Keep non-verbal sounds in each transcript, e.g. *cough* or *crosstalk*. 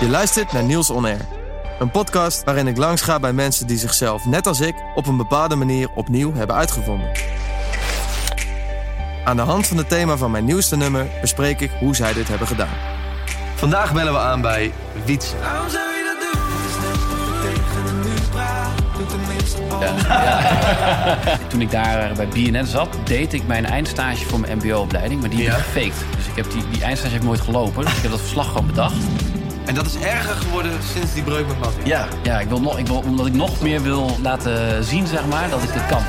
Je luistert naar Niels On Air. Een podcast waarin ik langs ga bij mensen die zichzelf, net als ik, op een bepaalde manier opnieuw hebben uitgevonden. Aan de hand van het thema van mijn nieuwste nummer bespreek ik hoe zij dit hebben gedaan. Vandaag bellen we aan bij Wiets. Waarom zou je dat doen? Tegen de muur praat, doe tenminste Ja. *laughs* Toen ik daar bij BNN zat, deed ik mijn eindstage voor mijn mbo-opleiding. Maar die heb Ja. ik gefaked. Dus ik heb die, die eindstage heb ik nooit gelopen. Dus ik heb dat verslag gewoon bedacht. En dat is erger geworden sinds die breuk met Mattie. Ja, ja ik wil nog, ik wil, omdat ik nog meer wil laten zien, zeg maar, dat ik dit kan.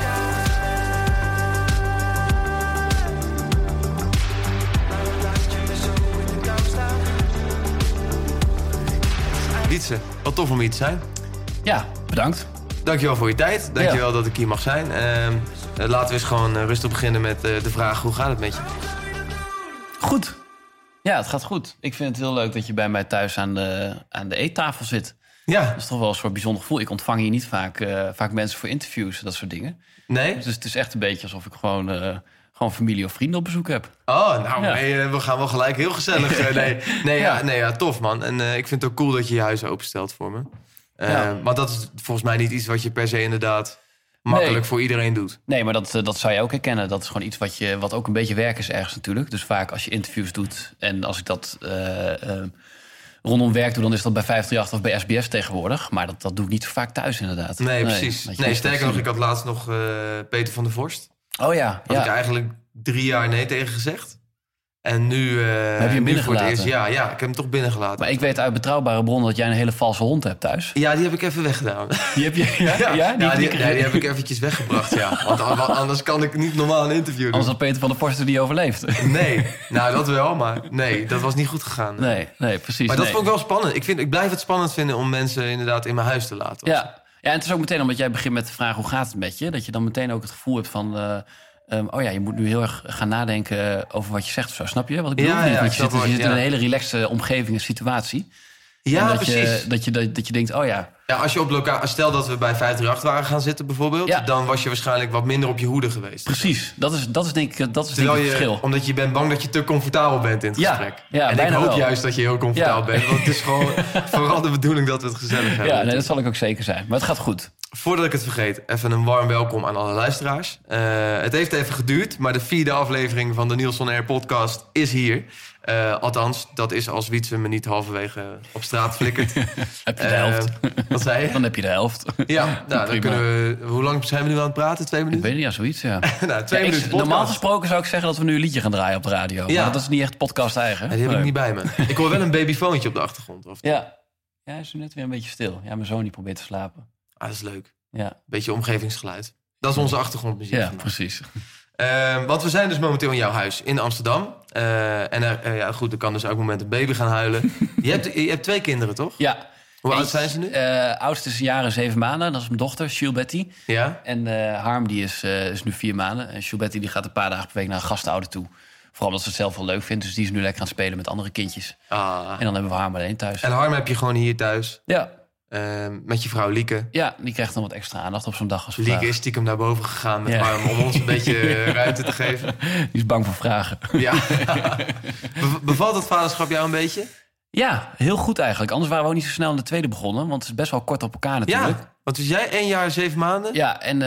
Wietse, wat tof om hier te zijn. Ja, bedankt. Dankjewel voor je tijd. Dankjewel dat ik hier mag zijn. Ehm, eh, laten we eens gewoon eh, rustig beginnen met eh, de vraag... hoe gaat het met je? Ja, het gaat goed. Ik vind het heel leuk dat je bij mij thuis aan de, aan de eettafel zit. Ja, Dat is toch wel een soort bijzonder gevoel. Ik ontvang hier niet vaak, eh, vaak mensen voor interviews en dat soort dingen. nee? Dus het is echt een beetje alsof ik gewoon, eh, gewoon familie of vrienden op bezoek heb. Oh, nou, Ja. nee, we gaan wel gelijk heel gezellig. eh, nee, *laughs* nee, ja. Ja. nee, ja, tof man. En eh, ik vind makkelijk Nee. voor iedereen doet. Nee, maar dat, eh, dat zou je ook herkennen. Dat is gewoon iets wat, je, wat ook een beetje werk is ergens natuurlijk. Dus vaak als je interviews doet en als ik dat eh, eh, rondom werk doe... dan is dat bij 538 of bij SBS tegenwoordig. Maar dat, dat doe ik niet zo vaak thuis inderdaad. Nee, precies. Nee, sterker nog, ik had laatst nog Peter van der Vorst. Oh ja, Had ik ja. eigenlijk drie jaar nee tegen gezegd. En nu, eh heb je hem nu voor het binnengelaten? eerst. Ja, ja, ik heb hem toch binnengelaten. Maar ik weet uit betrouwbare bronnen dat jij een hele valse hond hebt thuis. Ja, die heb ik even weggedaan. Die heb je, *laughs* ja? ja, Nou, die, die- nee, die heb ik eventjes weggebracht, ja. Want an- anders kan ik niet normaal een interview doen. Anders had Peter van der Vorst er niet overleefd. Nee, nou dat wel, maar nee, dat was niet goed gegaan. Nee, nee, precies. Maar dat nee. vond ik wel spannend. Ik, vind, ik blijf het spannend vinden om mensen inderdaad in mijn huis te laten. Ja. ja, en het is ook meteen omdat jij begint met de vraag hoe gaat het met je... dat je dan meteen ook het gevoel hebt van... eh, ehm, oh ja, je moet nu heel erg gaan nadenken over wat je zegt of zo. Snap je wat ik bedoel? Ja, Of niet? ja, Want ik je zit, je in een hele relaxte omgeving en situatie. Ja, en dat precies. Je, dat, je, dat, dat je denkt, oh ja, Ja, als je op lokaal, stel dat we bij 538 waren gaan zitten bijvoorbeeld, Ja. dan was je waarschijnlijk wat minder op je hoede geweest. precies. Dat is, dat is denk ik, dat is denk ik Terwijl het je, verschil. omdat je bent bang dat je te comfortabel bent in het Ja, gesprek. ja, en ik hoop wel. juist dat je heel comfortabel bent, want het is *laughs* gewoon vooral de bedoeling dat we het gezellig hebben. Ja, nee, dat zal ik ook zeker zijn. Maar het gaat goed. Voordat ik het vergeet, even een warm welkom aan alle luisteraars. Eh, het heeft even geduurd, maar de vierde aflevering van de Niels on Air podcast is hier. Eh, althans, dat is als Wietse me niet halverwege op straat flikkert. *laughs* Heb je de Eh, helft. wat zei je? Dan heb je de helft. Ja, *laughs* nou, dan Prima. kunnen we... Hoe lang zijn we nu aan het praten? Twee Ik minuten? weet niet, ja, zoiets, ja. *laughs* nou, twee Ja, ik- minuten podcast. normaal gesproken zou ik zeggen dat we nu een liedje gaan draaien op de radio. Ja. Maar dat is niet echt podcast eigen. Ja, die heb ik niet bij me. Ik hoor wel een babyfoontje op de achtergrond. Of... Ja. Ja, hij is nu net weer een beetje stil. Ja, mijn zoon die probeert te slapen. Ah, dat is leuk. Ja, Beetje omgevingsgeluid. Dat is onze achtergrondmuziek. ja vandaag. precies. Ehm, want we zijn dus momenteel in jouw huis in Amsterdam. Eh, en er, eh, ja, goed, er kan dus elk moment een baby gaan huilen. *laughs* je, hebt, je hebt twee kinderen, toch? Ja. Hoe oud zijn ze nu? eh, oudste is een jaar en zeven maanden. Dat is mijn dochter, Betty. Ja? En Harm die is, is nu vier maanden. En Betty die gaat een paar dagen per week naar een gastouder toe. Vooral omdat ze het zelf wel leuk vindt. Dus die is nu lekker aan het spelen met andere kindjes. Ah. En dan hebben we Harm alleen thuis. En Harm heb je gewoon hier thuis. Ja. Ehm, met je vrouw Lieke. ja, die krijgt dan wat extra aandacht op zo'n dag als Lieke vandaag. is stiekem naar boven gegaan met Ja. Om ons een *laughs* beetje eh, ruimte te geven. *laughs* Die is bang voor vragen. Ja. *laughs* Be- Bevalt het vaderschap jou een beetje? Ja, heel goed eigenlijk. Anders waren we ook niet zo snel in de tweede begonnen. Want het is best wel kort op elkaar natuurlijk. Ja. Want was jij één jaar, zeven maanden? Ja, en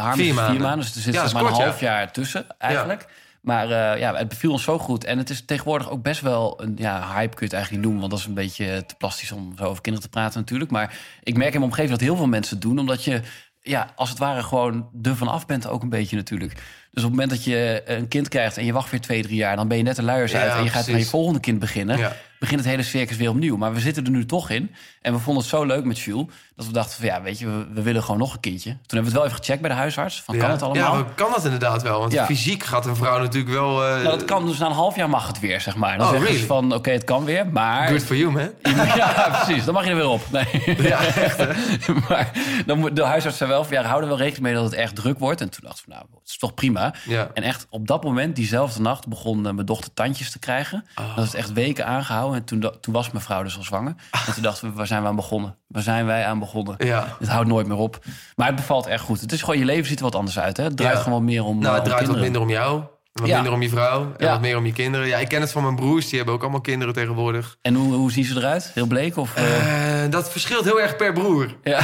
Harm Vier is maanden. vier maanden. Dus er zit Ja, zeg maar een half jaar tussen eigenlijk. Maar eh, ja, het beviel ons zo goed. En het is tegenwoordig ook best wel een ja, hype, kun je het eigenlijk niet noemen. Want dat is een beetje te plastisch om zo over kinderen te praten natuurlijk. Maar ik merk in mijn omgeving dat heel veel mensen het doen. Omdat je, ja, als het ware gewoon er vanaf bent ook een beetje natuurlijk. Dus op het moment dat je een kind krijgt en je wacht weer twee, drie jaar... dan ben je net de luiers Ja, uit en je gaat precies. naar je volgende kind beginnen. Ja. Begint het hele circus weer opnieuw. Maar we zitten er nu toch in. En we vonden het zo leuk met Jules... dat we dachten van ja, weet je, we, we willen gewoon nog een kindje. Toen hebben we het wel even gecheckt bij de huisarts. Van, kan het allemaal? Ja, kan dat inderdaad wel? Want Ja. fysiek gaat een vrouw natuurlijk wel... eh, Nou, dat kan dus na een half jaar mag het weer, zeg maar. Dan Oh, really? van, oké, het kan weer, maar... Good for you, man. *laughs* Ja, precies. Dan mag je er weer op. Nee. *laughs* Ja, echt, hè? *laughs* maar dan moet de huisarts zei wel van, ja, hou er wel rekening mee dat het echt druk wordt. En toen dacht ik van, nou, het is toch prima. Ja. En echt op dat moment, diezelfde nacht, begon eh, mijn dochter tandjes te krijgen. Oh. Dat is echt weken aangehouden. En toen, toen was mijn vrouw dus al zwanger. En toen dachten we, waar zijn we aan begonnen? Waar zijn wij aan begonnen? Ja. Het houdt nooit meer op. Maar het bevalt echt goed. Het is gewoon, je leven ziet er wat anders uit. Hè? Het draait Ja. gewoon meer om Nou, eh, het om draait wat minder om jou. Wat Ja. minder om je vrouw en Ja. wat meer om je kinderen. Ja, ik ken het van mijn broers. Die hebben ook allemaal kinderen tegenwoordig. En hoe, hoe zien ze eruit? Heel bleek? Of, eh, Eh, dat verschilt heel erg per broer. ja.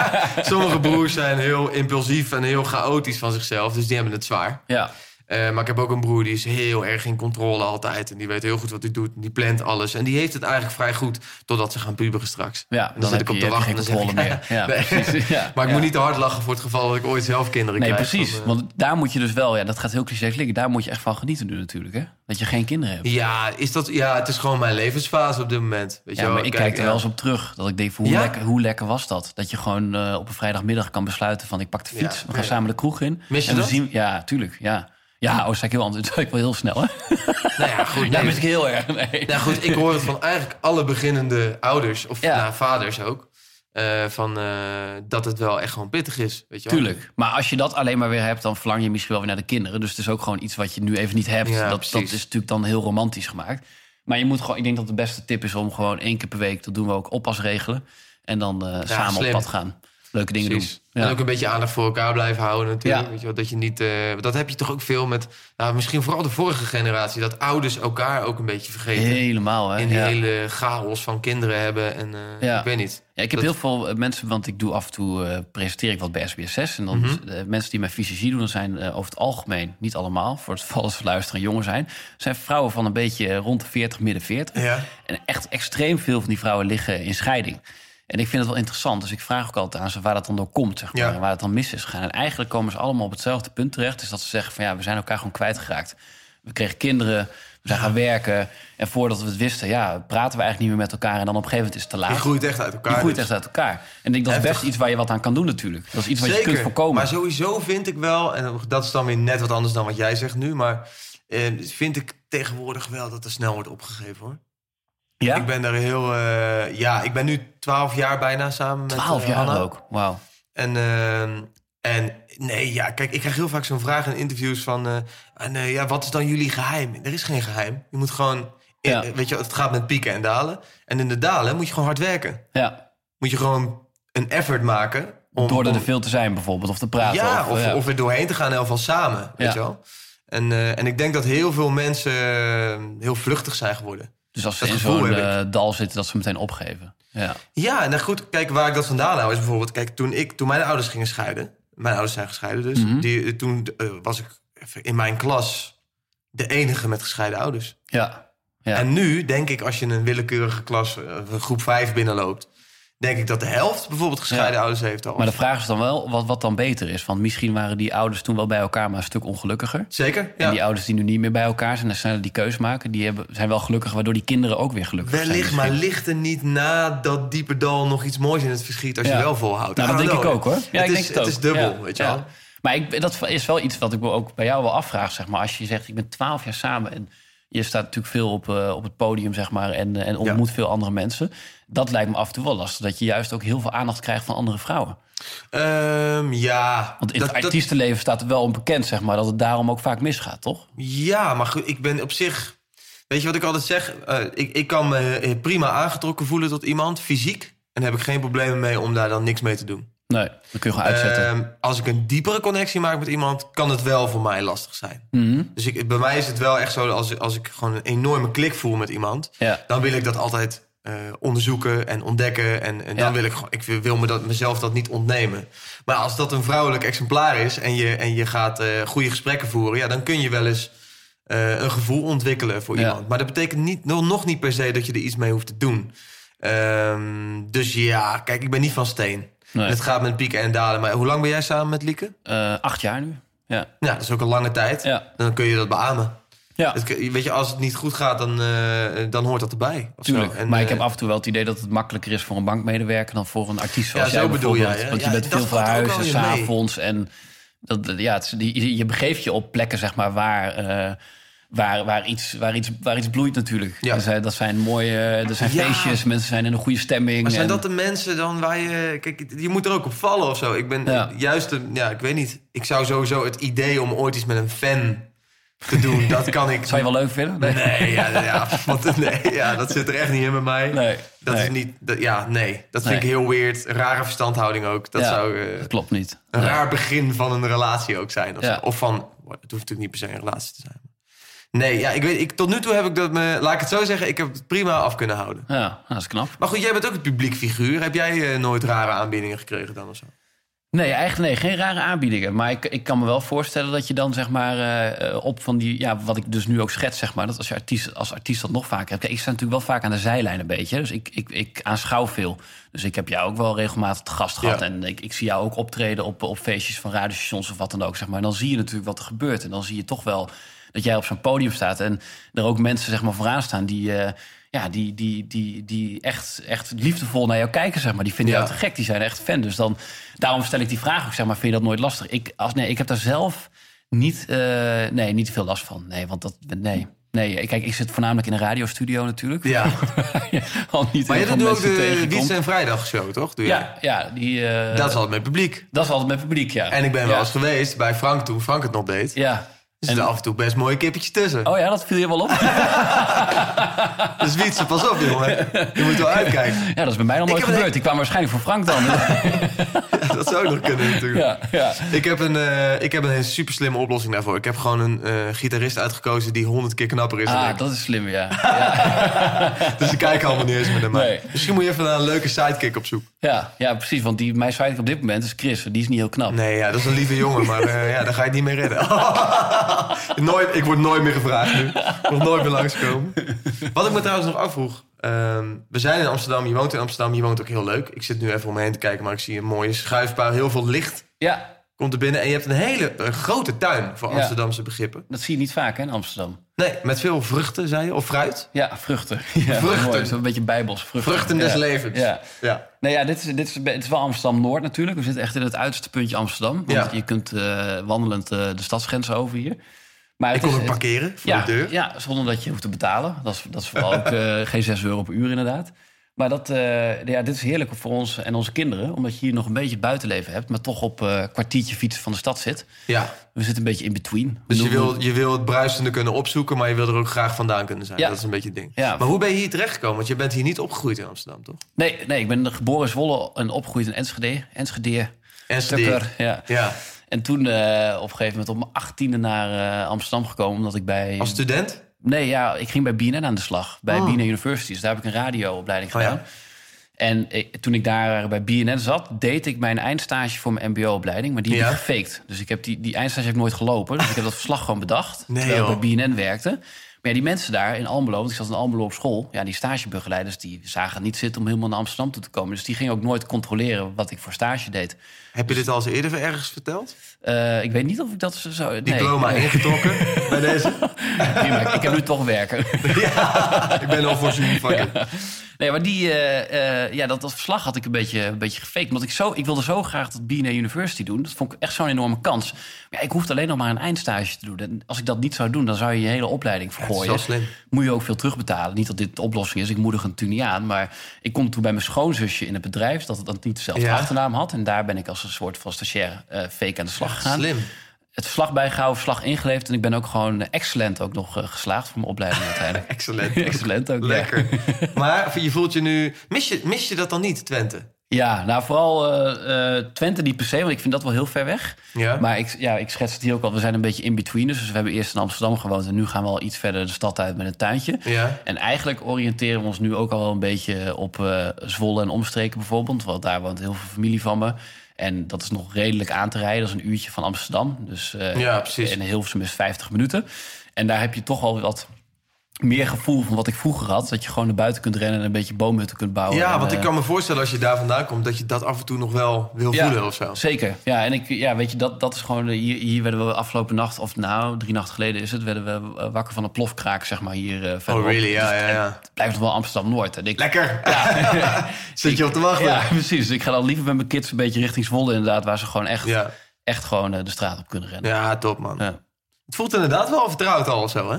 *laughs* Sommige broers zijn heel impulsief en heel chaotisch van zichzelf. Dus die hebben het zwaar. ja. Eh, maar ik heb ook een broer die is heel erg in controle altijd. En die weet heel goed wat hij doet. En die plant alles. En die heeft het eigenlijk vrij goed. Totdat ze gaan puberen straks. Ja, En dan, zit ik op je, je wachten. geen en dan zeg ik, *laughs* meer. Ja, nee. precies. Ja, *laughs* Maar ik ja. moet niet te hard lachen voor het geval dat ik ooit zelf kinderen Nee, krijg. precies. Dan, eh, Want daar moet je dus wel, ja, dat gaat heel cliché klinken. Daar moet je echt van genieten nu natuurlijk, hè? Dat je geen kinderen hebt. ja, is dat, ja, het is gewoon mijn levensfase op dit moment. Weet je Ja, wel? maar ik kijk er wel eens op terug. Dat ik denk, hoe, lekker, hoe lekker was dat? Dat je gewoon eh, op een vrijdagmiddag kan besluiten van... ik pak de fiets, we gaan samen de kroeg in. Mis je en we dat? Zien, ja, tuurlijk. Ja, ja oh, sta ik heel anders. *laughs* Ik wel heel snel, hè? Nou ja, goed. *laughs* Nee. mis ik heel erg. Nee. Nou goed, ik hoor het van eigenlijk alle beginnende ouders. Of Ja. nou, vaders ook. eh, van, eh, dat het wel echt gewoon pittig is. Weet je wel? Tuurlijk. Maar als je dat alleen maar weer hebt, dan verlang je misschien wel weer naar de kinderen. Dus het is ook gewoon iets wat je nu even niet hebt. Ja, dat, dat is natuurlijk dan heel romantisch gemaakt. Maar je moet gewoon, ik denk dat de beste tip is om gewoon één keer per week, dat doen we ook, oppas regelen. En dan eh, samen slim. op pad gaan. Leuke dingen Precies. doen. En ook een beetje aandacht voor elkaar blijven houden natuurlijk. Ja. Weet je wel, dat je niet, eh, dat heb je toch ook veel met, nou, misschien vooral de vorige generatie, dat ouders elkaar ook een beetje vergeten. Helemaal, hè? in die ja. hele chaos van kinderen hebben. En eh, ik weet niet. Ja, ik heb Dat- heel veel eh, mensen, want ik doe af en toe, eh, presenteer ik wat bij SBS6. En dan Mhm. mensen die mijn fysiologie doen, dat zijn over het algemeen, niet allemaal, voor het geval dat ze luisteren en jonger zijn, zijn vrouwen van een beetje rond de 40, midden 40. Ja. En echt extreem veel van die vrouwen liggen in scheiding. En ik vind het wel interessant, dus ik vraag ook altijd aan ze waar dat dan door komt, zeg maar, Ja. en waar het dan mis is gegaan. En eigenlijk komen ze allemaal op hetzelfde punt terecht, is dat ze zeggen van ja, we zijn elkaar gewoon kwijtgeraakt. We kregen kinderen, we zijn gaan werken. En voordat we het wisten, ja, praten we eigenlijk niet meer met elkaar. En dan op een gegeven moment is het te laat. Je groeit echt uit elkaar. Je groeit dus. echt uit elkaar. En ik denk dat is best iets waar je wat aan kan doen natuurlijk. Dat is iets wat je kunt voorkomen. Maar sowieso vind ik wel, en dat is dan weer net wat anders dan wat jij zegt nu, maar eh, vind ik tegenwoordig wel dat er snel wordt opgegeven hoor. Ja? Ik ben daar heel, eh, ja, ik ben nu 12 jaar bijna samen met 12 eh, jaar ook. Wauw. En, ehm, en nee, ja, kijk, ik krijg heel vaak zo'n vraag in interviews van... eh, en, ja, wat is dan jullie geheim? Er is geen geheim. Je moet gewoon... in- Ja. weet je, het gaat met pieken en dalen. En in de dalen moet je gewoon hard werken. Ja. Moet je gewoon een effort maken. Om, Door er om- te veel te zijn bijvoorbeeld. Of te praten. ja, of, ja. of er doorheen te gaan en van samen. Weet je wel? En, en ik denk dat heel veel mensen heel vluchtig zijn geworden. Dus als ze in zo'n eh, dal zitten, dat ze meteen opgeven. Ja. Ja, en nou goed, kijk, waar ik dat vandaan hou is bijvoorbeeld... Kijk, toen, ik, toen mijn ouders gingen scheiden... Mijn ouders zijn gescheiden dus. Mhm. die, toen eh, was ik in mijn klas de enige met gescheiden ouders. Ja. ja. En nu denk ik, als je een willekeurige klas, eh, groep 5 binnenloopt... denk ik dat de helft bijvoorbeeld gescheiden Ja. ouders heeft al. Maar de vraag is dan wel wat, wat dan beter is. Want misschien waren die ouders toen wel bij elkaar, maar een stuk ongelukkiger. Zeker, En ja. die ouders die nu niet meer bij elkaar zijn en sneller die keus maken, die hebben, zijn wel gelukkig, waardoor die kinderen ook weer gelukkig zijn. Wellicht, maar ligt er niet na dat diepe dal nog iets moois in het verschiet... als Ja. je wel volhoudt? Nou, dat denk ik ook hoor. Ja, het, ik is, denk het, het is dubbel, weet je wel. Maar ik, dat is wel iets wat ik me ook bij jou wel afvraag, zeg maar. Als je zegt, ik ben twaalf jaar samen en je staat natuurlijk veel op, eh, op het podium, zeg maar, en, eh, en ontmoet veel andere mensen. Dat lijkt me af en toe wel lastig, dat je juist ook heel veel aandacht krijgt van andere vrouwen. Ehm, ja, Want in dat- het dat- artiestenleven staat er wel onbekend, zeg maar, dat het daarom ook vaak misgaat, toch? Ja, maar goed, ik ben op zich... Weet je wat ik altijd zeg? Eh, ik, ik kan me prima aangetrokken voelen tot iemand, fysiek. En daar heb ik geen problemen mee om daar dan niks mee te doen. Nee, dan kun je gewoon uitzetten. Ehm, als ik een diepere connectie maak met iemand... kan het wel voor mij lastig zijn. Mhm. Dus ik, bij mij is het wel echt zo... als, als ik gewoon een enorme klik voel met iemand... Ja. dan wil ik dat altijd eh, onderzoeken en ontdekken. En, en dan Ja. wil ik gewoon... ik wil me dat, mezelf dat niet ontnemen. Maar als dat een vrouwelijk exemplaar is... en je, en je gaat eh, goede gesprekken voeren... ja, dan kun je wel eens eh, een gevoel ontwikkelen voor Ja. iemand. Maar dat betekent niet, nog niet per se dat je er iets mee hoeft te doen. Ehm, dus ja, kijk, ik ben niet van steen. Nee. Het gaat met pieken en dalen. Maar hoe lang ben jij samen met Lieke? Acht jaar nu. Ja. Ja, dat is ook een lange tijd. Ja. Dan kun je dat beamen. Ja. Het, weet je, als het niet goed gaat, dan, eh, dan hoort dat erbij. Tuurlijk. En, maar ik eh, heb af en toe wel het idee dat het makkelijker is voor een bankmedewerker dan voor een artiest zoals Ja, jij zo bedoel jij, bijvoorbeeld. hè? Want je Ja, bent dat veel verhuizen, s'avonds. En dat, ja, het, je begeeft je op plekken zeg maar, waar, eh, waar, waar, iets, waar, iets, waar iets bloeit natuurlijk. Ja. Zijn, dat zijn mooie er zijn Ja. feestjes, mensen zijn in een goede stemming. Maar zijn en- dat de mensen dan waar je... Kijk, je moet er ook op vallen of zo. Ik ben Ja. juist... Een, ja, ik weet niet. Ik zou sowieso het idee om ooit iets met een fan te doen... dat kan ik... Zou je wel leuk vinden? Nee. Nee, ja, ja, want, nee, ja, dat zit er echt niet in bij mij. Nee, Dat nee. is niet... Dat, ja, nee. Dat vind Nee. ik heel weird. Rare verstandhouding ook. Dat Ja, zou... eh, dat klopt niet. een raar begin van een relatie ook zijn. Of, Ja. of van. Het hoeft natuurlijk niet per se een relatie te zijn. Nee, ja, ik weet, ik, tot nu toe heb ik dat me, laat ik het zo zeggen, ik heb het prima af kunnen houden. Ja, nou, dat is knap. Maar goed, jij bent ook een publiek figuur. Heb jij eh, nooit rare aanbiedingen gekregen dan of zo? Nee, eigenlijk nee, geen rare aanbiedingen. Maar ik, ik kan me wel voorstellen dat je dan zeg maar eh, eh, op van die, ja, wat ik dus nu ook schets, zeg maar, dat als je artiest, als artiest dat nog vaker hebt. Kijk, ik sta natuurlijk wel vaak aan de zijlijn een beetje, dus ik, ik, ik aanschouw veel. Dus ik heb jou ook wel regelmatig te gast gehad Ja. en ik, ik zie jou ook optreden op, op feestjes van radiostations of wat dan ook, zeg maar. En dan zie je natuurlijk wat er gebeurt en dan zie je toch wel dat jij op zo'n podium staat en er ook mensen zeg maar vooraan staan die. eh, ja, die, die, die, die echt, echt liefdevol naar jou kijken, zeg maar. Die vinden Ja. jou te gek, die zijn echt fan. Dus dan, daarom stel ik die vraag ook, zeg maar, vind je dat nooit lastig? Ik, als, nee, ik heb daar zelf niet, eh, nee, niet veel last van. Nee, want dat, nee. Nee, kijk, ik zit voornamelijk in een radiostudio natuurlijk. Ja. *laughs* Al niet Maar je doet ook de. Wiets en Vrijdag show, toch? Doe je? Ja, ja, die, eh, Dat is altijd met publiek. dat is altijd met publiek, ja. En ik ben wel Ja. eens geweest bij Frank toen Frank het nog deed. Er zitten En- af en toe best mooie kippetjes tussen. Oh ja, dat viel je wel op. *laughs* Dus Wietse, pas op jongen. Je moet wel uitkijken. Ja, dat is bij mij nog nooit heb een- gebeurd. Die kwam waarschijnlijk voor Frank dan. *laughs* Dat zou ook nog kunnen natuurlijk. ja, ja. Ik heb een, eh, ik heb een super slimme oplossing daarvoor. Ik heb gewoon een eh, gitarist uitgekozen die honderd keer knapper is dan Ah, ik. dat is slim, ja. *laughs* Dus ik kijk allemaal niet eens meer naar mij. Nee. Misschien moet je even naar een leuke sidekick op zoek. Ja, ja, precies. Want die, mijn sidekick op dit moment is Chris. Die is niet heel knap. Nee, ja, dat is een lieve jongen, maar eh, ja, daar ga je het niet mee redden. *laughs* nooit, ik word nooit meer gevraagd nu. Mag nooit meer langskomen. Wat ik me trouwens nog afvroeg. ehm, we zijn in Amsterdam, je woont in Amsterdam, je woont ook heel leuk. Ik zit nu even om me heen te kijken, maar ik zie een mooie schuifbouw, heel veel licht Ja, komt er binnen. En je hebt een hele eh, grote tuin voor. Amsterdamse begrippen. dat zie je niet vaak hè, in Amsterdam. Nee, met veel vruchten, zei je, of fruit. Ja, vruchten. Ja, Vruchten. Zo'n beetje bijbels. Vruchten, Vruchten des ja. levens. Ja. ja. Nou ja, dit is, dit is, het is wel Amsterdam-Noord natuurlijk. We zitten echt in het uiterste puntje Amsterdam. Want Ja. je kunt eh, wandelend eh, de stadsgrens over hier. Maar Ik het kon ook parkeren voor de deur. Ja, zonder dat je hoeft te betalen. Dat is, dat is vooral ook geen 6 euro per uur inderdaad. Maar dat, eh, ja, dit is heerlijk voor ons en onze kinderen. Omdat je hier nog een beetje buitenleven hebt. Maar toch op een kwartiertje fietsen van de stad zit. Ja. We zitten een beetje in between. Dus je wil, je wil het bruisende kunnen opzoeken, maar je wil er ook graag vandaan kunnen zijn. Ja. Dat is een beetje het ding. Ja. Maar hoe ben je hier terechtgekomen? Want je bent hier niet opgegroeid in Amsterdam, toch? Nee, nee, ik ben geboren in Zwolle en opgegroeid in Enschede. Enschede, En Tukker, ja. Ja. En toen eh, op een gegeven moment op mijn achttiende naar Amsterdam gekomen. Omdat ik bij... Als student? Nee, ja, ik ging bij BNN aan de slag. Bij Oh. BNN University. Dus daar heb ik een radioopleiding Oh, ja. gedaan. En ik- toen ik daar bij BNN zat, deed ik mijn eindstage voor mijn mbo-opleiding. Maar die heb Ja. ik gefaked. Dus ik heb die, die eindstage heb ik nooit gelopen. Dus ik heb dat verslag gewoon bedacht. Nee, terwijl joh. ik bij BNN werkte. Maar ja, die mensen daar in Almelo, want ik zat in Almelo op school. Ja, die stagebegeleiders, die zagen niet zitten om helemaal naar Amsterdam toe te komen. Dus die gingen ook nooit controleren wat ik voor stage deed. Heb je dit al eens eerder ergens verteld? Eh, ik weet niet of ik dat zo... Nee, Diploma ingetrokken *laughs* bij deze? Prima, ik heb nu toch werken. *laughs* ja, ik ben al voorzien van je. Nee, maar die, eh, eh, ja, dat, dat verslag had ik een beetje, een beetje gefaked. Omdat ik, zo, ik wilde zo graag dat BNA University doen. Dat vond ik echt zo'n enorme kans. Maar ja, ik hoefde alleen nog maar een eindstage te doen. En als ik dat niet zou doen, dan zou je je hele opleiding vergooien. wel slim. Moet je ook veel terugbetalen. Niet dat dit de oplossing is, ik moedig het natuurlijk niet aan. Maar ik kom toen bij mijn schoonzusje in het bedrijf... dat het dan niet dezelfde Ja. achternaam had. En daar ben ik als een soort van stagiair fake aan de slag gegaan. Slim. Het verslag bijgehouden, verslag ingeleverd. En ik ben ook gewoon excellent ook nog eh, geslaagd voor mijn opleiding uiteindelijk. *laughs* Excellent. excellent ook, ja. Lekker. *laughs* Maar je voelt je nu... Mis je, mis je dat dan niet, Twente? Ja, nou vooral eh, eh, Twente niet per se, want ik vind dat wel heel ver weg. Ja? Maar ik, ja, ik schets het hier ook al. We zijn een beetje in-between. Dus we hebben eerst in Amsterdam gewoond... en nu gaan we al iets verder de stad uit met een tuintje. Ja. En eigenlijk oriënteren we ons nu ook al wel een beetje op Zwolle en omstreken bijvoorbeeld. Want daar woont heel veel familie van me. En dat is nog redelijk aan te rijden. Dat is een uurtje van Amsterdam. Dus, eh, Ja, precies. En Hilversum is 50 minuten. En daar heb je toch al wat meer gevoel van wat ik vroeger had. Dat je gewoon naar buiten kunt rennen en een beetje boomhutten kunt bouwen. Ja, En, want ik eh, kan me voorstellen als je daar vandaan komt... dat je dat af en toe nog wel wil voelen of zo. Zeker. Ja, en ik, ja, weet je, dat, dat is gewoon. eh, Hier, hier werden we afgelopen nacht, of nou, drie nachten geleden is het, werden we eh, wakker van een plofkraak, zeg maar, hier verderop. Oh, really? Ja, Dus ja, het- ja. Het blijft nog wel Amsterdam Noord. En ik, Lekker. Ja. *laughs* *laughs* Zit je op te wachten? ja, precies. Ik ga dan liever met mijn kids een beetje richting Zwolle, inderdaad, waar ze gewoon echt, Ja. echt gewoon de straat op kunnen rennen. Ja, top man. Ja. Het voelt inderdaad wel vertrouwd al of zo, hè?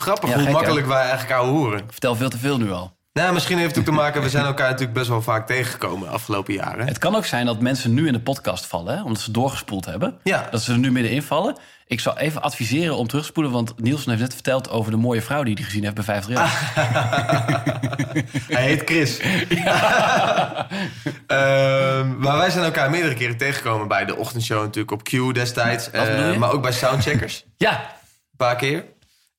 Grappig Ja, hoe gek, hè? makkelijk wij eigenlijk ouwe hoeren. Ik vertel veel te veel nu al. Nou, misschien heeft het ook te maken... we zijn elkaar natuurlijk best wel vaak tegengekomen de afgelopen jaren. Het kan ook zijn dat mensen nu in de podcast vallen, hè, omdat ze doorgespoeld hebben. Ja. Dat ze er nu middenin vallen. Ik zou even adviseren om terug te spoelen, want Nielsen heeft net verteld over de mooie vrouw die hij gezien heeft bij 50 jaar. *laughs* Hij heet Chris. *laughs* Ehm, maar wij zijn elkaar meerdere keren tegengekomen bij de ochtendshow natuurlijk op Q destijds. Eh, maar ook bij Soundcheckers, Ja, een paar keer.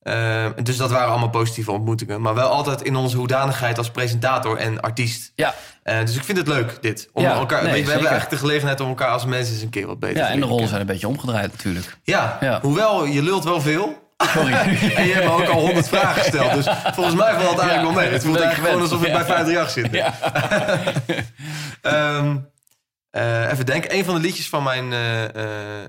Ehm, dus dat waren allemaal positieve ontmoetingen. Maar wel altijd in onze hoedanigheid als presentator en artiest. ja. Eh, dus ik vind het leuk, dit. Om Ja, elkaar, nee, we zeker. hebben eigenlijk de gelegenheid om elkaar als mensen eens een keer wat beter ja te en de rollen zijn een beetje omgedraaid natuurlijk. Ja, Ja. hoewel je lult wel veel. Sorry. *laughs* En je hebt me ook al honderd *laughs* vragen gesteld. Dus volgens mij valt het eigenlijk Ja, wel mee. Het voelt eigenlijk gewoon alsof ik bij gewend. 538 zit. *laughs* Ja. Eh, even denken. Een van de liedjes van mijn eh,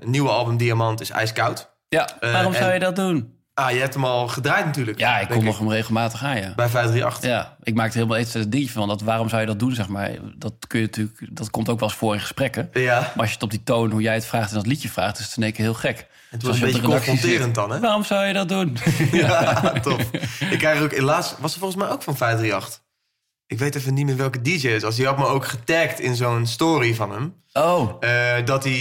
nieuwe album Diamant is IJskoud. ja, waarom zou je dat doen? Ah, je hebt hem al gedraaid natuurlijk. Ja, ik kom nog hem regelmatig aan, ja. Bij 538. Ja, ik maakte helemaal het dingetje van dat. Waarom zou je dat doen, zeg maar? Dat kun je natuurlijk, dat komt ook wel eens voor in gesprekken. Ja, Maar als je het op die toon, hoe jij het vraagt en dat liedje vraagt, is het in één keer heel gek. het was je een beetje confronterend dan, hè? Waarom zou je dat doen? *laughs* Ja, *laughs* tof. Ik krijg ook helaas... Was er volgens mij ook van 538? Ik weet even niet meer welke DJ het was. Die had me ook getagd in zo'n story van hem. Oh, Eh, dat hij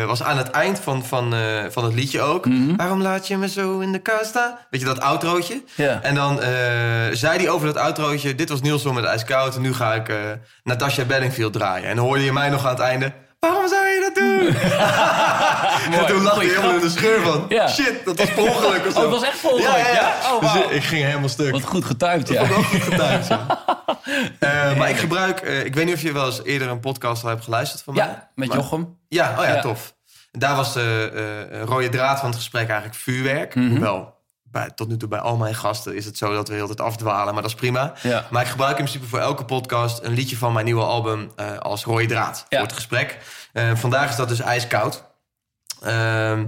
eh, was aan het eind van, van, eh, van het liedje ook. Mhm. Waarom laat je me zo in de kast staan? Weet je dat outrootje? ja. En dan zei hij over dat outrootje... dit was Nielsen met IJskoud en nu ga ik Natasha Bedingfield draaien. En dan hoorde je mij nog aan het einde... Waarom zou je dat doen? *laughs* en toen lag hij helemaal in de scheur van... Ja. Shit, dat was per *laughs* ongeluk of zo. Oh, het was echt per ongeluk, Ja, ja, ja. ja? Oh, Dus ik ging helemaal stuk. Wat goed getuigd, ja. Ook goed getuigd, *laughs* Eh, maar ik gebruik... eh, ik weet niet of je wel eens eerder een podcast al hebt geluisterd van mij. Ja, met Maar- Jochem. Ja, oh ja, Ja. tof. En daar was de eh, rode draad van het gesprek eigenlijk vuurwerk. Mhm. Hoewel, bij, tot nu toe bij al mijn gasten is het zo dat we heel de tijd afdwalen. Maar dat is prima. Ja. Maar ik gebruik in principe voor elke podcast een liedje van mijn nieuwe album als rode draad voor het gesprek. Vandaag is dat dus ijskoud. Ehm,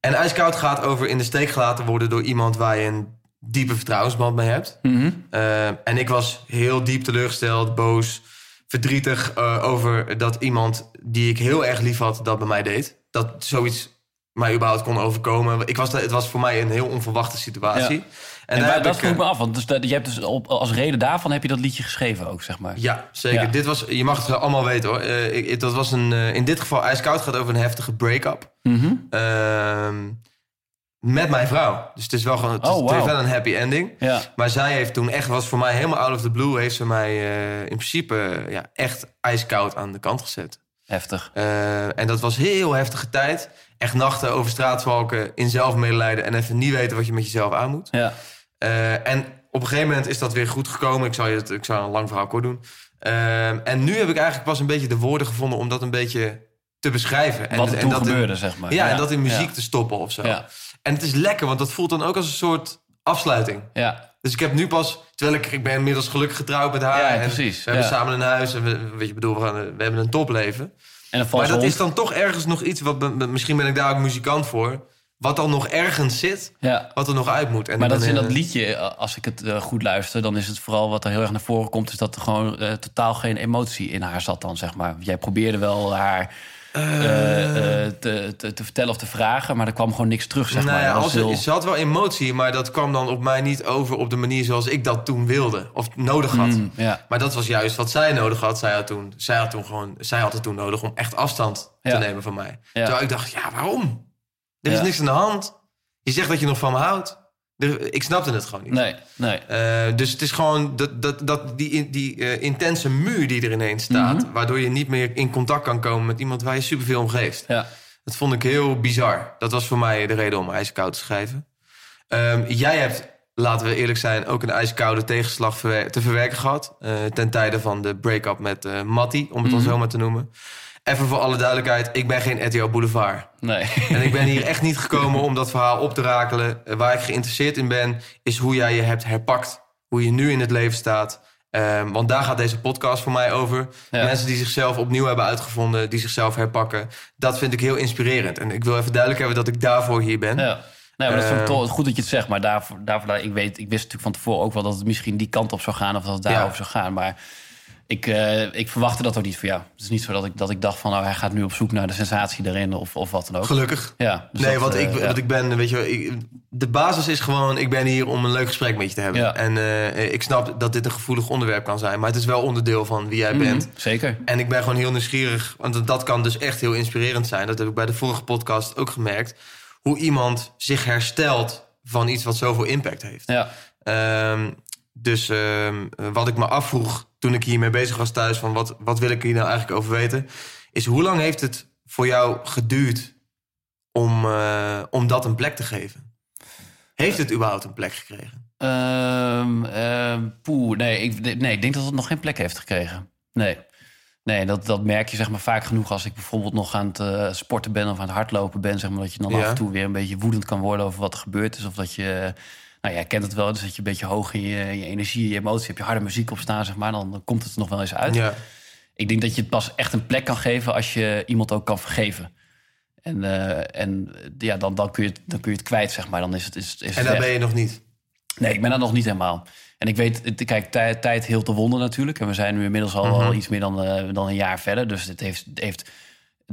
en ijskoud gaat over in de steek gelaten worden door iemand waar je een diepe vertrouwensband mee hebt. Mhm. Uh, en ik was heel diep teleurgesteld, boos, verdrietig uh, over dat iemand die ik heel erg lief had, dat bij mij deed. Dat zoiets mij überhaupt kon overkomen. Ik was, het was voor mij een heel onverwachte situatie. Ja. En, En, waar- dat ik, vroeg eh, me af, want dus dat, je hebt dus op, als reden daarvan heb je dat liedje geschreven ook, zeg maar. Ja, zeker. Ja. Dit was, je mag het allemaal weten hoor. Uh, ik, dat was een, in dit geval, IJskoud gaat over een heftige break-up. Mhm. Ehm, met mijn vrouw. Dus het is wel gewoon het, Oh, het heeft wel een happy ending. Ja. Maar zij heeft toen echt, was voor mij helemaal out of the blue, heeft ze mij eh, in principe ja, echt ijskoud aan de kant gezet. Heftig. Eh, en dat was heel heftige tijd. Echt nachten over straatvalken, in zelfmedelijden en even niet weten wat je met jezelf aan moet. Ja. Eh, en op een gegeven moment is dat weer goed gekomen. Ik zal, je het, ik zal een lang verhaal kort doen. En nu heb ik eigenlijk pas een beetje de woorden gevonden om dat een beetje te beschrijven. En, Wat en dat in- gebeurde, zeg maar. ja, en dat in muziek Ja. te stoppen of zo. Ja. En het is lekker, want dat voelt dan ook als een soort afsluiting. Ja. Dus ik heb nu pas, terwijl ik, ik ben inmiddels gelukkig getrouwd met haar. Ja, en precies, We hebben ja. samen een huis en we, weet je, bedoel, we, gaan, we hebben een topleven. En een Maar dat hond. is dan toch ergens nog iets, wat, misschien ben ik daar ook muzikant voor, wat dan nog ergens zit, Ja. wat er nog uit moet. En Maar dat is in dat eh, liedje, eh, als ik het eh, goed luister, dan is het vooral wat er heel erg naar voren komt, is dat er gewoon totaal geen emotie in haar zat dan, zeg maar. Jij probeerde wel haar te, te, te vertellen of te vragen, maar er kwam gewoon niks terug, zeg nou maar. ja, als heel- Ze had wel emotie, maar dat kwam dan op mij niet over op de manier zoals ik dat toen wilde of nodig had. Mm, ja. Maar dat was juist wat zij nodig had. Zij had, toen, zij had, toen gewoon, zij had het toen nodig om echt afstand te nemen van mij. Terwijl ik dacht, ja, waarom? Er is niks aan de hand. Je zegt dat je nog van me houdt. Er- ik snapte het gewoon niet. Nee, nee. Eh, dus het is gewoon dat, dat, dat die, die eh, intense muur die er ineens staat... Mhm. waardoor je niet meer in contact kan komen met iemand waar je superveel om geeft. Ja. Dat vond ik heel bizar. Dat was voor mij de reden om ijskoud te schrijven. Ehm, jij hebt, laten we eerlijk zijn, ook een ijskoude tegenslag te verwerken gehad. eh, ten tijde van de break-up met Matty, om het dan Mhm. zo maar te noemen. Even voor alle duidelijkheid, ik ben geen RTL Boulevard. Nee. En ik ben hier *laughs* echt niet gekomen om dat verhaal op te rakelen. Eh, Waar ik geïnteresseerd in ben, is hoe jij je hebt herpakt. Hoe je nu in het leven staat. Ehm, want daar gaat deze podcast voor mij over. Ja. Mensen die zichzelf opnieuw hebben uitgevonden, die zichzelf herpakken. Dat vind ik heel inspirerend. En ik wil even duidelijk hebben dat ik daarvoor hier ben. Ja. Nee, maar dat is Ehm. toch goed dat je het zegt. Maar daarvoor, daarvoor ik, weet, ik wist natuurlijk van tevoren ook wel dat het misschien die kant op zou gaan. Of dat het daarover Ja. zou gaan. Maar ik, eh, ik verwachtte dat ook niet van jou. Het is niet zo dat ik, dat ik dacht van nou, hij gaat nu op zoek naar de sensatie erin of, of wat dan ook. Gelukkig. Ja, dus nee, want, eh, ik, ja. want ik ben, weet je, ik, de basis is gewoon, ik ben hier om een leuk gesprek met je te hebben. Ja. En eh, ik snap dat dit een gevoelig onderwerp kan zijn, maar het is wel onderdeel van wie jij bent. Mhm, zeker. En ik ben gewoon heel nieuwsgierig, want dat kan dus echt heel inspirerend zijn. Dat heb ik bij de vorige podcast ook gemerkt. Hoe iemand zich herstelt van iets wat zoveel impact heeft. Ja. Ehm, dus ehm, wat ik me afvroeg toen ik hiermee bezig was thuis... van wat, wat wil ik hier nou eigenlijk over weten... is hoe lang heeft het voor jou geduurd om, eh, om dat een plek te geven? Heeft het überhaupt een plek gekregen? Ehm ehm, poeh, nee ik, nee, ik denk dat het nog geen plek heeft gekregen. Nee. Nee, dat, dat merk je zeg maar vaak genoeg als ik bijvoorbeeld nog aan het eh, sporten ben of aan het hardlopen ben. Zeg maar, dat je dan Ja. af en toe weer een beetje woedend kan worden over wat er gebeurd is. Of dat je, nou jij kent het wel, dus dat je een beetje hoog in je, je energie, je emotie, heb je harde muziek op staan, zeg maar. Dan, dan komt het er nog wel eens uit. Ja, Ik denk dat je het pas echt een plek kan geven als je iemand ook kan vergeven. En, eh, en eh, ja, dan, dan, kun je het, dan kun je het kwijt, zeg maar. Dan is het, is, is en daar ben je nog niet. Nee, ik ben dat nog niet helemaal. En ik weet, kijk, tijd, tijd heelt de wonden natuurlijk. En we zijn nu inmiddels al, Mhm. al iets meer dan, eh, dan een jaar verder. Dus het heeft, heeft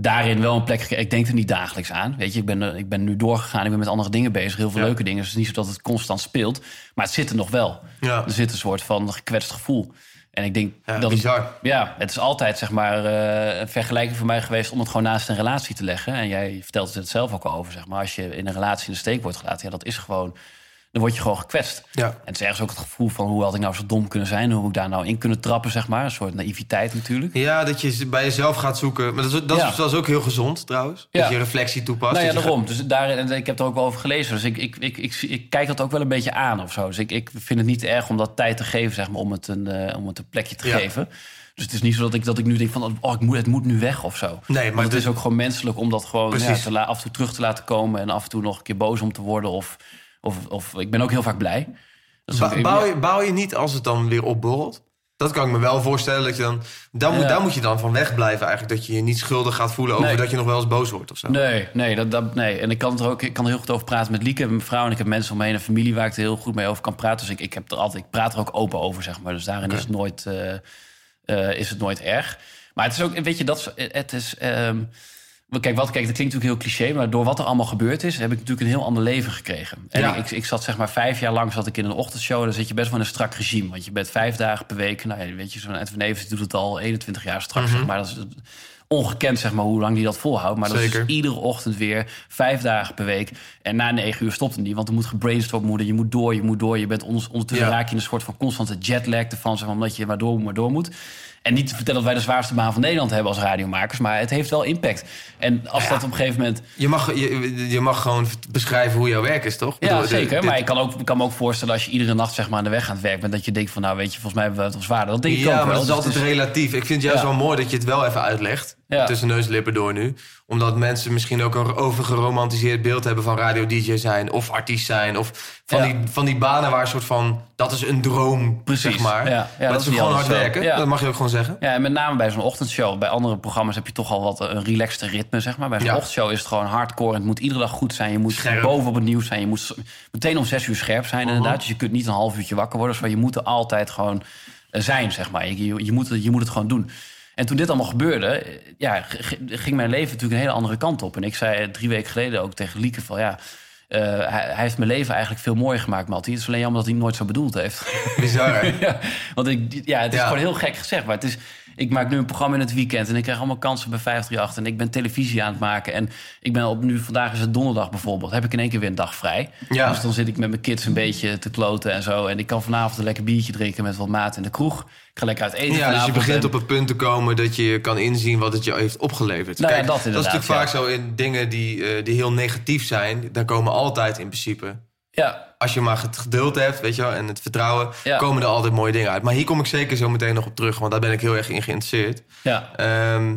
daarin wel een plek gekregen. Ik denk er niet dagelijks aan. Weet je, ik ben, ik ben nu doorgegaan. Ik ben met andere dingen bezig. Heel veel Ja. leuke dingen. Dus het is niet zo dat het constant speelt. Maar het zit er nog wel. Ja, Er zit een soort van gekwetst gevoel. En ik denk ja dat het, bizar. ja, het is altijd zeg maar eh, een vergelijking voor mij geweest om het gewoon naast een relatie te leggen. En jij vertelt het zelf ook al over, zeg maar. Als je in een relatie in de steek wordt gelaten, ja, dat is gewoon, dan word je gewoon gekwetst. Ja. En het is ergens ook het gevoel van hoe had ik nou zo dom kunnen zijn, hoe ik daar nou in kunnen trappen, zeg maar. Een soort naïviteit natuurlijk. ja, dat je bij jezelf gaat zoeken. Maar dat is, dat is, Ja. dat is ook heel gezond trouwens. Ja. Dat je reflectie toepast. Nou ja, daarom. Dus daar, en ik heb er ook wel over gelezen. Dus ik, ik, ik, ik, ik kijk dat ook wel een beetje aan of zo. Dus ik, ik vind het niet erg om dat tijd te geven, zeg maar, om het een, eh, om het een plekje te Ja. geven. Dus het is niet zo dat ik, dat ik nu denk van, oh, ik moet, het moet nu weg of zo. Nee, maar Maar het is ook gewoon menselijk om dat gewoon ja, te af en toe terug te laten komen... en af en toe nog een keer boos om te worden. Of, of, of ik ben ook heel vaak blij. Dat is Ba- ook- bouw, je, bouw je niet als het dan weer opborrelt? Dat kan ik me wel voorstellen. Dat je dan, daar, moet, Ja. daar moet je dan van wegblijven eigenlijk. Dat je je niet schuldig gaat voelen over Nee. dat je nog wel eens boos wordt of zo. Nee, nee, dat, dat, nee. En ik kan, er ook, ik kan er heel goed over praten met Lieke, mijn vrouw. En ik heb mensen om me heen, een familie waar ik er heel goed mee over kan praten. Dus ik, ik, heb er altijd, ik praat er ook open over, zeg maar. Dus daarin is, het nooit, eh, eh, is het nooit erg. Maar het is ook, weet je, dat het is... ehm, Kijk, wat, kijk, dat klinkt natuurlijk heel cliché, maar door wat er allemaal gebeurd is, heb ik natuurlijk een heel ander leven gekregen. En Ja. ik, ik zat zeg maar vijf jaar lang zat ik in een ochtendshow. Dan zit je best wel in een strak regime. Want je bent vijf dagen per week. Nou ja, weet je, zo'n Edwin Evers doet het al 21 jaar strak, zeg maar. Dat is ongekend, zeg maar, hoe lang die dat volhoudt. Maar dat Zeker. is dus iedere ochtend weer vijf dagen per week. En na negen uur stopt het niet, want er moet gebrainstormd worden. Je moet door, je moet door. Je bent onder- ondertussen Ja. raak je in een soort van constante jetlag ervan, zeg maar, omdat je maar door maar door moet. En niet te vertellen dat wij de zwaarste baan van Nederland hebben als radiomakers, maar het heeft wel impact. En als Ja. dat op een gegeven moment Je, mag, je, je mag gewoon beschrijven hoe jouw werk is, toch? Ja, bedoel, zeker. dit- maar ik kan, ook, ik kan me ook voorstellen als je iedere nacht zeg maar, aan de weg aan het werk bent... dat je denkt van, nou weet je, volgens mij hebben we het wel zwaarder. Dat denk ik ja, ook maar wel. dat is Dus altijd is- relatief. Ik vind het juist Ja. wel mooi dat je het wel even uitlegt. Ja. Tussen neus en lippen door nu. Omdat mensen misschien ook een overgeromantiseerd beeld hebben van radio-dj zijn. Of artiest zijn. Of van, Ja. die, van die banen waar een soort van... Dat is een droom, Precies. zeg maar. Ja, ja, maar dat is gewoon hard werken. Dat mag je ook gewoon zeggen. Ja, en met name bij zo'n ochtendshow. Bij andere programma's heb je toch al wat een relaxte ritme, zeg maar. Bij zo'n ochtendshow is het gewoon hardcore. En het moet iedere dag goed zijn. Je moet Scherp. boven op het nieuws zijn. Je moet meteen om zes uur scherp zijn, inderdaad. Dus je kunt niet een half uurtje wakker worden. Dus je moet er altijd gewoon eh, zijn, zeg maar. Je, je, je moet, je moet het gewoon doen. En toen dit allemaal gebeurde, ja, ging mijn leven natuurlijk een hele andere kant op. En ik zei drie weken geleden ook tegen Lieke van... ja, eh, hij, hij heeft mijn leven eigenlijk veel mooier gemaakt, Mattie. Het is alleen jammer dat hij het nooit zo bedoeld heeft. Bizar. *laughs* ja, want ik, ja, het is Ja. gewoon heel gek gezegd. Maar het is, ik maak nu een programma in het weekend en ik krijg allemaal kansen bij 538. En ik ben televisie aan het maken. En ik ben op nu, vandaag is het donderdag bijvoorbeeld. Heb ik in één keer weer een dag vrij. Ja. Dus dan zit ik met mijn kids een beetje te kloten en zo. En ik kan vanavond een lekker biertje drinken met wat maat in de kroeg. Ik ga lekker uit eten Ja, dus je begint En- op het punt te komen dat je kan inzien wat het je heeft opgeleverd. Nou ja, Kijk, dat dat is natuurlijk vaak zo in dingen die, eh, die heel negatief zijn. Daar komen altijd in principe Ja, als je maar het geduld hebt, weet je wel, en het vertrouwen, Ja. komen er altijd mooie dingen uit. Maar hier kom ik zeker zo meteen nog op terug, want daar ben ik heel erg in geïnteresseerd. ja. Ehm,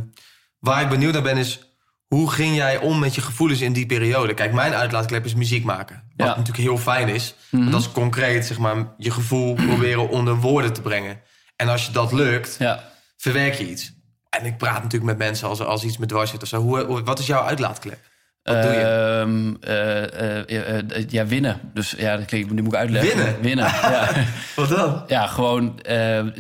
waar ik benieuwd naar ben is, hoe ging jij om met je gevoelens in die periode? Kijk, mijn uitlaatklep is muziek maken. Wat Ja. Natuurlijk heel fijn is. Want dat is concreet, zeg maar, je gevoel *clears throat* proberen onder woorden te brengen. En als je dat lukt, ja. verwerk je iets. En ik praat natuurlijk met mensen als, als iets met dwars zit of zo. Hoe- wat is jouw uitlaatklep? Wat doe je? Ehm, eh, eh, eh, ja, winnen. Dus ja, dat klinkt, die moet ik uitleggen. Winnen? Winnen, *laughs* ja. Wat dan? Ja, gewoon.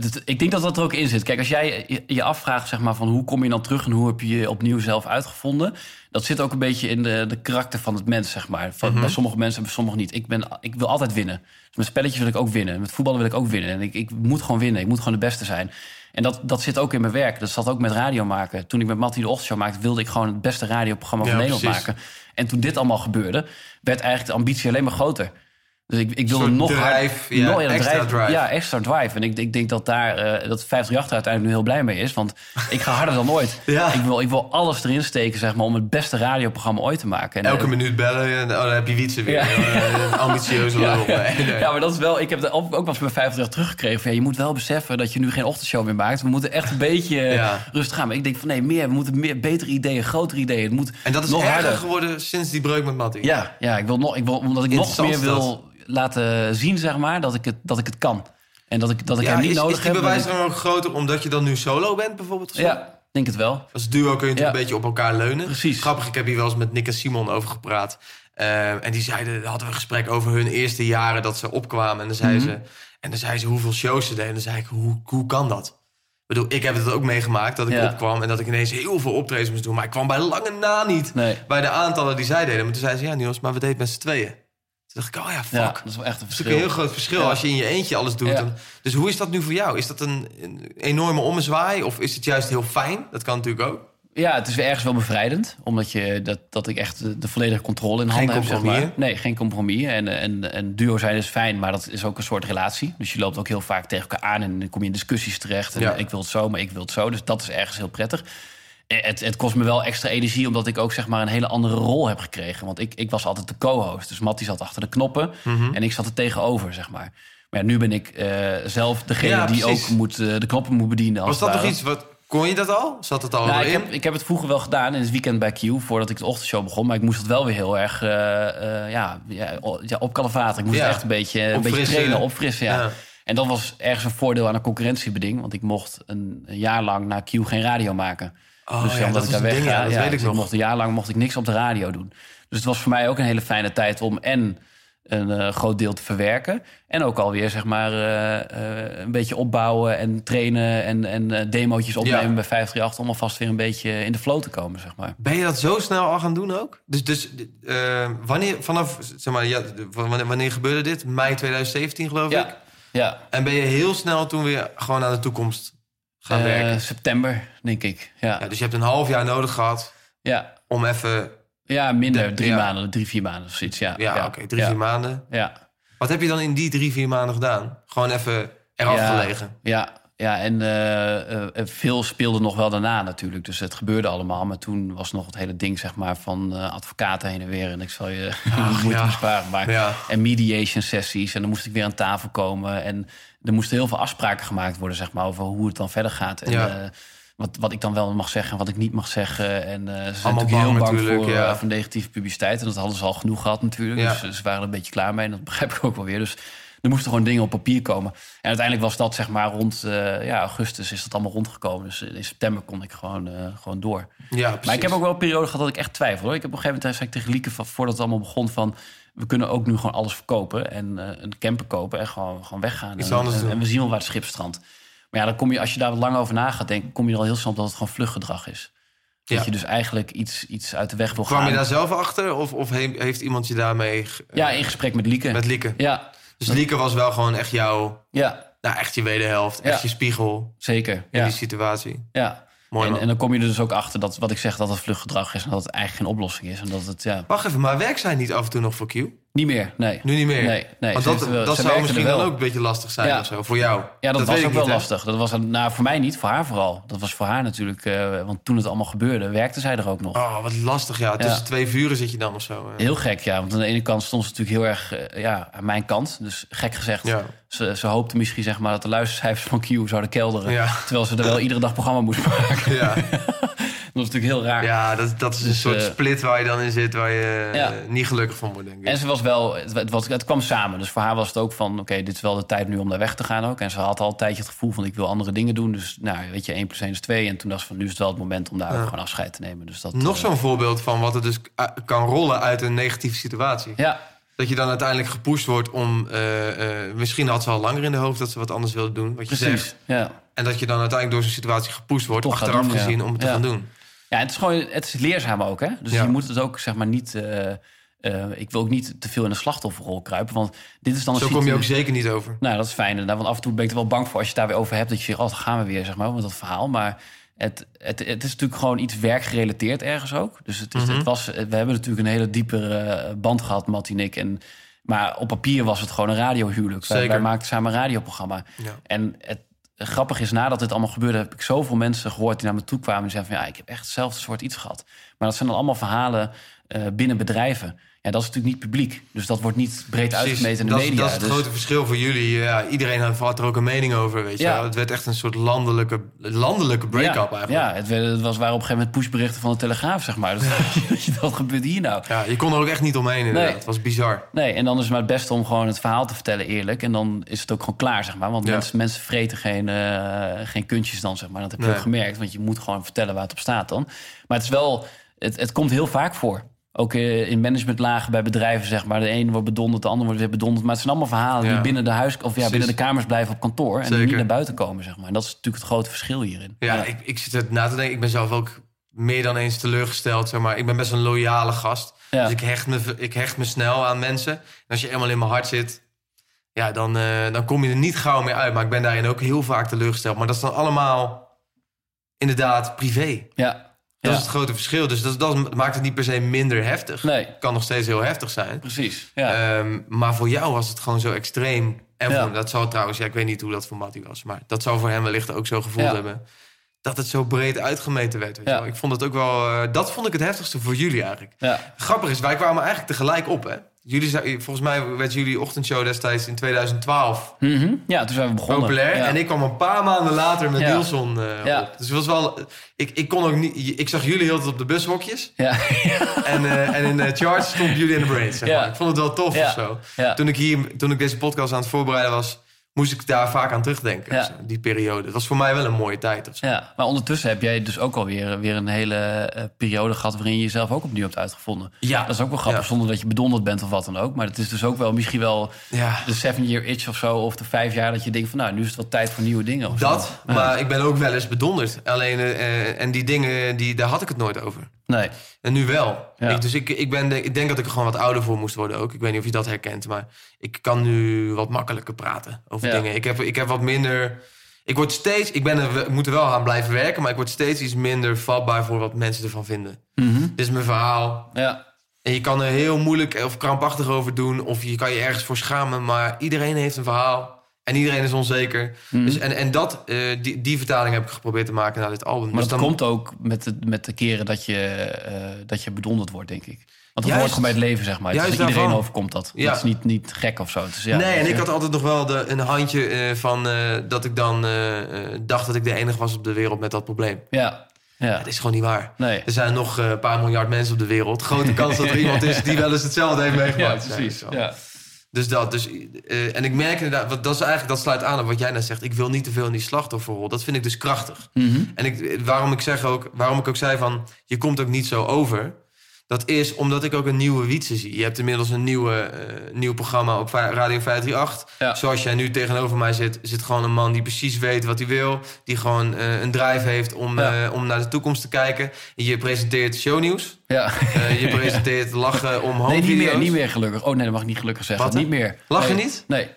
dat- ik denk dat dat er ook in zit. Kijk, als jij je, afvraagt, zeg maar, van hoe kom je dan terug en hoe heb je je opnieuw zelf uitgevonden. Dat zit ook een beetje in de, de karakter van het mens, zeg maar. Van, Bij sommige mensen en bij sommigen niet. Ik, ben, ik wil altijd winnen. Dus met spelletjes wil ik ook winnen. Met voetballen wil ik ook winnen. En ik, ik moet gewoon winnen. Ik moet gewoon de beste zijn. En dat, dat zit ook in mijn werk. Dat zat ook met radio maken. Toen ik met Mattie de Ochtendshow maakte, wilde ik gewoon het beste radioprogramma van Ja, Nederland precies. maken. En toen dit allemaal gebeurde, werd eigenlijk de ambitie alleen maar groter. Dus ik, ik soort nog drive, ja, nog- extra drive. Ja, extra drive. En ik, ik denk dat daar eh dat 58 er uiteindelijk nu heel blij mee is. Want ik ga harder dan ooit. *laughs* Ja. Ik, wil, ik wil alles erin steken, zeg maar, om het beste radioprogramma ooit te maken. En, Elke eh, minuut bellen en oh, dan heb je Wietse weer. Ja. Eh, Een *laughs* ambitieuze ja, lul. Nee, nee. ja, maar dat is wel. Ik heb ook wel eens bij 50 teruggekregen. Ja, je moet wel beseffen dat je nu geen ochtendshow meer maakt. We moeten echt een beetje rustig gaan. Maar ik denk van nee, meer. We moeten meer betere ideeën, grotere ideeën. Het moet En dat is nog erger harder. geworden sinds die breuk met Mattie. Ja, ja, ik wil nog, ik wil, omdat ik nog meer wil laten zien, zeg maar, dat ik het, dat ik het kan. En dat ik, dat ik Ja, hem niet is, nodig is die heb. bewijs ik- dan ook groter omdat je dan nu solo bent bijvoorbeeld? ja, denk het wel. Als duo kun je Ja. een beetje op elkaar leunen. Precies. Grappig, ik heb hier wel eens met Nick en Simon over gepraat. Eh, en die zeiden, daar hadden we een gesprek over hun eerste jaren dat ze opkwamen. En dan zei Mhm. ze, en dan zei ze hoeveel shows ze deden. En dan zei ik, hoe, hoe kan dat? Ik bedoel, ik heb het ook meegemaakt dat ik Ja. opkwam en dat ik ineens heel veel optredens moest doen. Maar ik kwam bij lange na niet Nee. bij de aantallen die zij deden. Maar toen zei ze, ja Niels, maar we deden met z'n tweeën. Toen dacht ik, oh ja, fuck. Ja, dat is wel echt een Dat is verschil. een heel groot verschil Ja. als je in je eentje alles doet. Ja. Dus hoe is dat nu voor jou? Is dat een, een enorme ommezwaai? Of is het juist heel fijn? Dat kan natuurlijk ook. Ja, het is weer ergens wel bevrijdend. Omdat je, dat, dat ik echt de, de volledige controle in Geen handen heb. Zeg maar. Nee, geen compromis. En, en, en duo zijn is fijn, maar dat is ook een soort relatie. Dus je loopt ook heel vaak tegen elkaar aan en dan kom je in discussies terecht. En ik wil het zo, maar ik wil het zo. Dus dat is ergens heel prettig. Eh, Het, het kost me wel extra energie, omdat ik ook zeg maar een hele andere rol heb gekregen. Want ik, ik was altijd de co-host. Dus Mattie zat achter de knoppen Mhm. en ik zat er tegenover, zeg maar. Maar ja, nu ben ik eh, zelf degene Ja, die ook moet, eh, de knoppen moet bedienen. als Was dat nog iets? Wat, kon je dat al? Zat het al Nou, ik, heb, ik heb het vroeger wel gedaan in het weekend bij Q, voordat ik de ochtendshow begon. Maar ik moest het wel weer heel erg eh, ja, ja. Ik moest Ja. echt een beetje, een beetje trainen, opfrissen. Ja. En dat was ergens een voordeel aan een concurrentiebeding. Want ik mocht een, een jaar lang na Q geen radio maken. Oh, dus ja, dat ik daar ding, wegga, ja, dat weet ik dus nog. Mocht, een jaar lang mocht ik niks op de radio doen. Dus het was voor mij ook een hele fijne tijd om en een eh, groot deel te verwerken. En ook alweer zeg maar eh, eh, een beetje opbouwen en trainen en, en demootjes opnemen Ja. bij 538 om alvast weer een beetje in de flow te komen, zeg maar. Ben je dat zo snel al gaan doen ook? Dus, dus wanneer, vanaf, zeg maar, ja, wanneer, wanneer gebeurde dit? Mei 2017 geloof ik? Ja, ja. En ben je heel snel toen weer gewoon aan de toekomst gaan Eh, werken? september, denk ik. Ja, Ja, dus je hebt een half jaar nodig gehad ja. om even... ja minder. De- drie ja. maanden, drie, vier maanden of zoiets. Ja, Ja, oké, drie, ja. vier maanden. Ja, Wat heb je dan in die drie, vier maanden gedaan? Gewoon even eraf gelegen? Ja, ja en eh, eh, veel speelde nog wel daarna natuurlijk. Dus het gebeurde allemaal. Maar toen was nog het hele ding zeg maar, van eh, advocaten heen en weer. En ik zal je *laughs* moeite ja. besparen. Maar, Ja. En mediation sessies. En dan moest ik weer aan tafel komen. En er moesten heel veel afspraken gemaakt worden zeg maar, over hoe het dan verder gaat. En, Ja. wat, wat ik dan wel mag zeggen en wat ik niet mag zeggen. En ze zijn Allemaal natuurlijk heel bang natuurlijk, voor, ja. voor negatieve publiciteit. En dat hadden ze al genoeg gehad natuurlijk. Ja. Dus ze waren er een beetje klaar mee. En dat begrijp ik ook wel weer. Dus er moesten gewoon dingen op papier komen. En uiteindelijk was dat zeg maar rond eh, ja, augustus is dat allemaal rondgekomen. Dus in september kon ik gewoon, eh, gewoon door. Ja, precies. Maar ik heb ook wel een periode gehad dat ik echt twijfel. Hoor. Ik heb op een gegeven moment zei ik tegen Lieke van, voordat het allemaal begon van... we kunnen ook nu gewoon alles verkopen en eh, een camper kopen en gewoon, gewoon weggaan. Iets en, anders en, we zien wel waar het schip strandt. Maar ja, dan kom je, als je daar wat langer over na gaat denken... kom je er al heel snel op dat het gewoon vluchtgedrag is. Dat Ja. je dus eigenlijk iets, iets uit de weg wil Kwam gaan. je daar zelf achter? Of, of he- heeft iemand je daarmee... Ja, in gesprek met Lieke. Met Lieke? Ja, Dus Lieke was wel gewoon echt jouw... ja, Nou, echt je wederhelft. Echt je spiegel zeker. in die situatie. ja. Mooi, en, en dan kom je er dus ook achter dat wat ik zeg, dat het vluchtgedrag is... en dat het eigenlijk geen oplossing is. En dat het, ja, Wacht even, maar werkt zij niet af en toe nog voor Q? Niet meer, nee. Nu niet meer? Nee, nee, Want dat, wel- dat zou misschien dan wel. ook een beetje lastig zijn Ja. of zo, voor jou. Ja, dat, was ook wel niet, hè? lastig. Dat was nou, voor mij niet, voor haar vooral. Dat was voor haar natuurlijk, eh, want toen het allemaal gebeurde, werkte zij er ook nog. Oh, wat lastig, ja. Tussen Ja. twee vuren zit je dan of zo. hè. Heel gek, ja. Want aan de ene kant stond ze natuurlijk heel erg eh, ja, aan mijn kant. Dus gek gezegd, Ja. ze, ze hoopte misschien zeg maar, dat de luistercijfers van Q zouden kelderen. Terwijl ze er wel iedere dag programma moest *laughs* maken. Ja. *laughs* Dat is natuurlijk heel raar. Ja, dat, dat is een Dus, soort eh, split waar je dan in zit... waar je eh, Ja. niet gelukkig van wordt, denk ik. En ze was wel, het, het was, het kwam samen. Dus voor haar was het ook van, oké, dit is wel de tijd nu om daar weg te gaan ook. En ze had al een tijdje het gevoel van, ik wil andere dingen doen. Dus nou, weet je, 1 plus 1 is 2. En toen dacht ze van, nu is het wel het moment om daar ook gewoon afscheid te nemen. Dus dat, Nog eh, zo'n voorbeeld van wat er dus kan rollen uit een negatieve situatie. Ja, Dat je dan uiteindelijk gepusht wordt om... misschien had ze al langer in de hoofd dat ze wat anders wilde doen. Wat je precies. zegt. Ja. En dat je dan uiteindelijk door zo'n situatie gepusht wordt... Toch achteraf doen, ja. gezien om het te Ja. gaan doen. Ja, het is gewoon, het is leerzaam ook, hè. Dus Ja. je moet het ook, zeg maar, niet... eh, eh, ik wil ook niet te veel in de slachtofferrol kruipen. Want dit is dan een Zo kom je ook zeker niet over. Nou, dat is fijn. inderdaad, Want af en toe ben ik er wel bang voor als je het daar weer over hebt. Dat je zegt, oh, dan gaan we weer, zeg maar, met dat verhaal. Maar het, het, het is natuurlijk gewoon iets werkgerelateerd ergens ook. Dus het, is, Mhm. het was, we hebben natuurlijk een hele diepe eh, band gehad, Matt en ik. En, maar op papier was het gewoon een radiohuwelijk. Wij, Zeker. wij maakten samen een radioprogramma. Ja. En het grappig is, nadat dit allemaal gebeurde... heb ik zoveel mensen gehoord die naar me toe kwamen... en zeiden van, ja, ik heb echt hetzelfde soort iets gehad. Maar dat zijn dan allemaal verhalen eh, binnen bedrijven. Ja, dat is natuurlijk niet publiek. Dus dat wordt niet breed uitgemeten in de dat, media. dat is het Dus- grote verschil voor jullie. Ja, iedereen had er ook een mening over, weet je Ja. Het werd echt een soort landelijke, landelijke break-up ja, eigenlijk. Ja, het, werd- het was, waren op een gegeven moment pushberichten van de Telegraaf, zeg maar. Dus, *laughs* wat gebeurt hier nou? Ja, je kon er ook echt niet omheen inderdaad. Nee. Het was bizar. Nee, en dan is het maar het beste om gewoon het verhaal te vertellen eerlijk. En dan is het ook gewoon klaar, zeg maar. Want mensen, mensen vreten geen, eh, geen kuntjes dan, zeg maar. Dat heb je Nee. ook gemerkt, want je moet gewoon vertellen waar het op staat dan. Maar het is wel, het, het komt heel vaak voor. Ook eh, in managementlagen bij bedrijven, zeg maar. De ene wordt bedonderd, de ander wordt weer bedonderd. Maar het zijn allemaal verhalen Ja. die binnen de huis of ja, Precies. binnen de kamers blijven op kantoor. En die niet naar buiten komen, zeg maar. En dat is natuurlijk het grote verschil hierin. Ja, Ik, ik zit het na te denken. Ik ben zelf ook meer dan eens teleurgesteld. Zeg maar. Ik ben best een loyale gast. Ja. Dus ik hecht, me, ik hecht me snel aan mensen. En als je eenmaal in mijn hart zit... Ja, dan, eh, dan kom je er niet gauw meer uit. Maar ik ben daarin ook heel vaak teleurgesteld. Maar dat is dan allemaal inderdaad privé. ja. Dat Ja. is het grote verschil. Dus dat, dat maakt het niet per se minder heftig. Nee, kan nog steeds heel heftig zijn. precies. Ja. Ehm, maar voor jou was het gewoon zo extreem. En Ja. voor, dat zou trouwens, ja, ik weet niet hoe dat voor Matty was, maar dat zou voor hem wellicht ook zo gevoeld hebben. Dat het zo breed uitgemeten werd. Weet je wel. Ik vond het ook wel. eh, dat vond ik het heftigste voor jullie eigenlijk. ja. Grappig is, wij kwamen eigenlijk tegelijk op. Hè? Jullie, volgens mij werd jullie ochtendshow destijds in 2012 Mhm. ja, toen zijn we begonnen. populair. Ja. En ik kwam een paar maanden later met Ja. Eh, Ja. op. Dus het was wel. Ik, ik kon ook niet. Ik zag jullie heel tijd op de bushokjes. Ja. *laughs* En, eh, en in de charts stond jullie in de brains. Zeg maar. Ik vond het wel tof of zo. Ja. Toen ik hier, toen ik deze podcast aan het voorbereiden was, moest ik daar vaak aan terugdenken. Ja. zo, die periode. Het was voor mij wel een mooie tijd. Of zo. Ja, maar ondertussen heb jij dus ook alweer weer een hele eh, periode gehad... waarin je jezelf ook opnieuw hebt uitgevonden. Ja. Dat is ook wel grappig, Ja. zonder dat je bedonderd bent of wat dan ook. Maar het is dus ook wel misschien wel Ja. de seven year itch of zo... of de vijf jaar dat je denkt van... nou, nu is het wel tijd voor nieuwe dingen. Of. Dat, maar ik ben ook wel eens bedonderd. Alleen, eh, en die dingen, die, daar had ik het nooit over. Nee, En nu wel. Ja. Ik, dus ik, ik, ben de- ik denk dat ik er gewoon wat ouder voor moest worden ook. Ik weet niet of je dat herkent, maar ik kan nu wat makkelijker praten over Ja. dingen. Ik heb, ik heb wat minder... Ik word steeds... Ik, ben er, ik moet er wel aan blijven werken, maar ik word steeds iets minder vatbaar voor wat mensen ervan vinden. Mhm. Dit is mijn verhaal. ja. En je kan er heel moeilijk of krampachtig over doen. Of je kan je ergens voor schamen. Maar iedereen heeft een verhaal. En iedereen is onzeker. Mhm. Dus, en en dat, eh, die, die vertaling heb ik geprobeerd te maken naar dit album. Maar dus dat dan, komt ook met de, met de keren dat je, eh, dat je bedonderd wordt, denk ik. Want dat hoort gewoon bij het leven, zeg maar. Juist dus iedereen daarvan. overkomt dat. Ja. Dat is niet, niet gek of zo. Dus ja, nee, en ik had altijd nog wel de, een handje eh, van dat ik dan dacht dat ik de enige was op de wereld met dat probleem. Ja, ja. Dat is gewoon niet waar. Nee. Er zijn nog een paar miljard mensen op de wereld. Grote kans dat er *laughs* iemand is die wel eens hetzelfde heeft Ja, meegemaakt. precies. Zo. Ja. Dus dat. Dus, eh, en ik merk inderdaad, wat, dat is eigenlijk dat sluit aan op wat jij net zegt. Ik wil niet te veel in die slachtofferrol. Dat vind ik dus krachtig. Mhm. En ik, waarom ik zeg ook, waarom ik ook zei van, je komt ook niet zo over. Dat is omdat ik ook een nieuwe Wietse zie. Je hebt inmiddels een nieuwe, eh, nieuw programma op Radio 538. Ja. Zoals jij nu tegenover mij zit, zit gewoon een man die precies weet wat hij wil. Die gewoon eh, een drive heeft om, Ja. eh, om naar de toekomst te kijken. Je presenteert shownieuws. ja. Je presenteert *laughs* lachen om Nee, niet meer, niet meer gelukkig. Oh nee, dat mag ik niet gelukkig zeggen. Wat, niet meer. Lach je Nee. niet? Nee.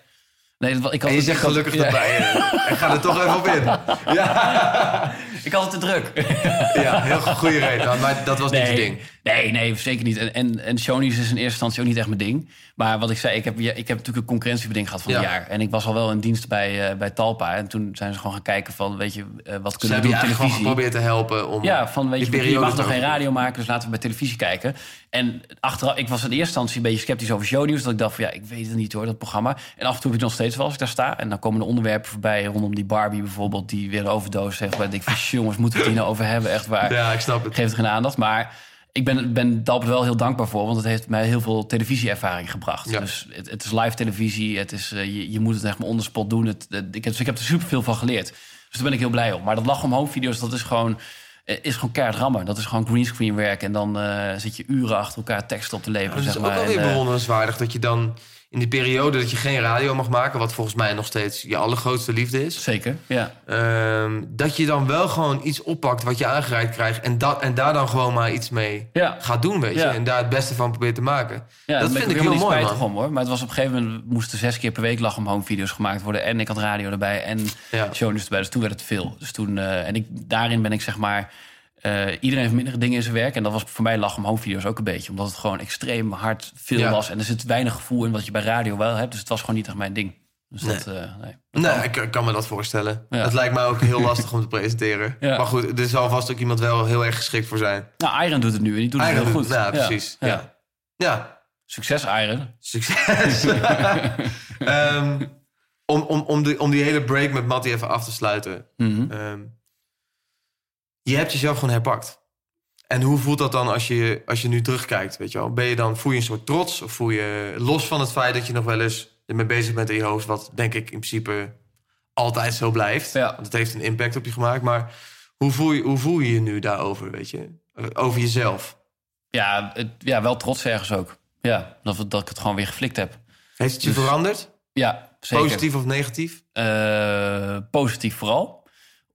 Nee, dat, ik had En je zegt gelukkig erbij. *laughs* Ik ga er toch even op in. *laughs* Ja, Ik had het te druk. *laughs* ja heel goede reden. Maar dat was niet je ding. Nee, nee, zeker niet. En, en, en is in eerste instantie ook niet echt mijn ding. Maar wat ik zei, ik heb, ik heb natuurlijk een concurrentiebeding gehad van Ja. een jaar. En ik was al wel in dienst bij, eh, bij Talpa. En toen zijn ze gewoon gaan kijken van, weet je, eh, wat kunnen we doen op eigenlijk gewoon televisie. geprobeerd te helpen om Ja, van weet je je, mag nog geen radio maken, dus laten we bij televisie kijken. En achteraf, ik was in eerste instantie een beetje sceptisch over shownieuws. Dat ik dacht van ja, ik weet het niet hoor, dat programma. En af en toe heb je nog steeds wel als ik daar sta. En dan komen de onderwerpen voorbij rondom die Barbie bijvoorbeeld... die weer een overdosis heeft. Ik van, jongens, moeten we het hier nou over hebben? Echt waar. Ja, ik snap het. Geef het geen aandacht. Maar ik ben, ben wel heel dankbaar voor. Want het heeft mij heel veel televisieervaring gebracht. Ja. Dus het, het is live televisie. Het is, eh, je, je moet het echt maar on the spot doen. Het, het- ik, heb, dus ik heb er superveel van geleerd. Dus daar ben ik heel blij om. Maar dat lach om home video's, dat is gewoon... eh, Is gewoon keihard rammen. Dat is gewoon greenscreen werk. En dan eh, zit je uren achter elkaar tekst op te leveren. Het is zeg ook wel weer En, bewonderenswaardig dat je dan in die periode dat je geen radio mag maken, wat volgens mij nog steeds je allergrootste liefde is, Zeker, ja. ehm, dat je dan wel gewoon iets oppakt wat je aangereikt krijgt en, dat, en daar dan gewoon maar iets mee Ja, gaat doen, weet je. Ja. En daar het beste van probeert te maken. ja dat vind ik heel mooi, man. om hoor. Maar het was op een gegeven moment moesten zes keer per week lach om home video's gemaakt worden. En ik had radio erbij en Ja. shownieuws erbij. Dus toen werd het veel. Dus toen, eh, en ik, daarin ben ik zeg maar. Eh, iedereen heeft mindere dingen in zijn werk. En dat was voor mij lach om home video's ook een beetje. Omdat het gewoon extreem hard veel Ja. was. En er zit weinig gevoel in wat je bij radio wel hebt. Dus het was gewoon niet echt mijn ding. Dus Nee. dat, eh, nee. Dat Nee, kan. ik, ik kan me dat voorstellen. Ja. Het lijkt mij ook heel lastig om te presenteren. *laughs* Ja. Maar goed, er zal vast ook iemand wel heel erg geschikt voor zijn. Nou, Iron doet het nu en die doet het heel goed. ja, precies. Ja. Ja. Ja. Succes, Iron. Succes. *laughs* Ehm, om, om, om, die, om die hele break met Matty even af te sluiten. Mhm. Ehm, je hebt jezelf gewoon herpakt. En hoe voelt dat dan als je, als je nu terugkijkt? Weet je wel? Ben je dan, voel je een soort trots? Of voel je los van het feit dat je nog wel eens ermee bezig bent in je hoofd? Wat denk ik in principe altijd zo blijft. Ja. Want het heeft een impact op je gemaakt. Maar hoe voel je hoe voel je, je nu daarover? Weet je? Over jezelf. Ja, het, ja, wel trots ergens ook. Ja, dat, dat ik het gewoon weer geflikt heb. Heeft het je Dus- veranderd? Ja, zeker. Positief of negatief? Eh, positief vooral.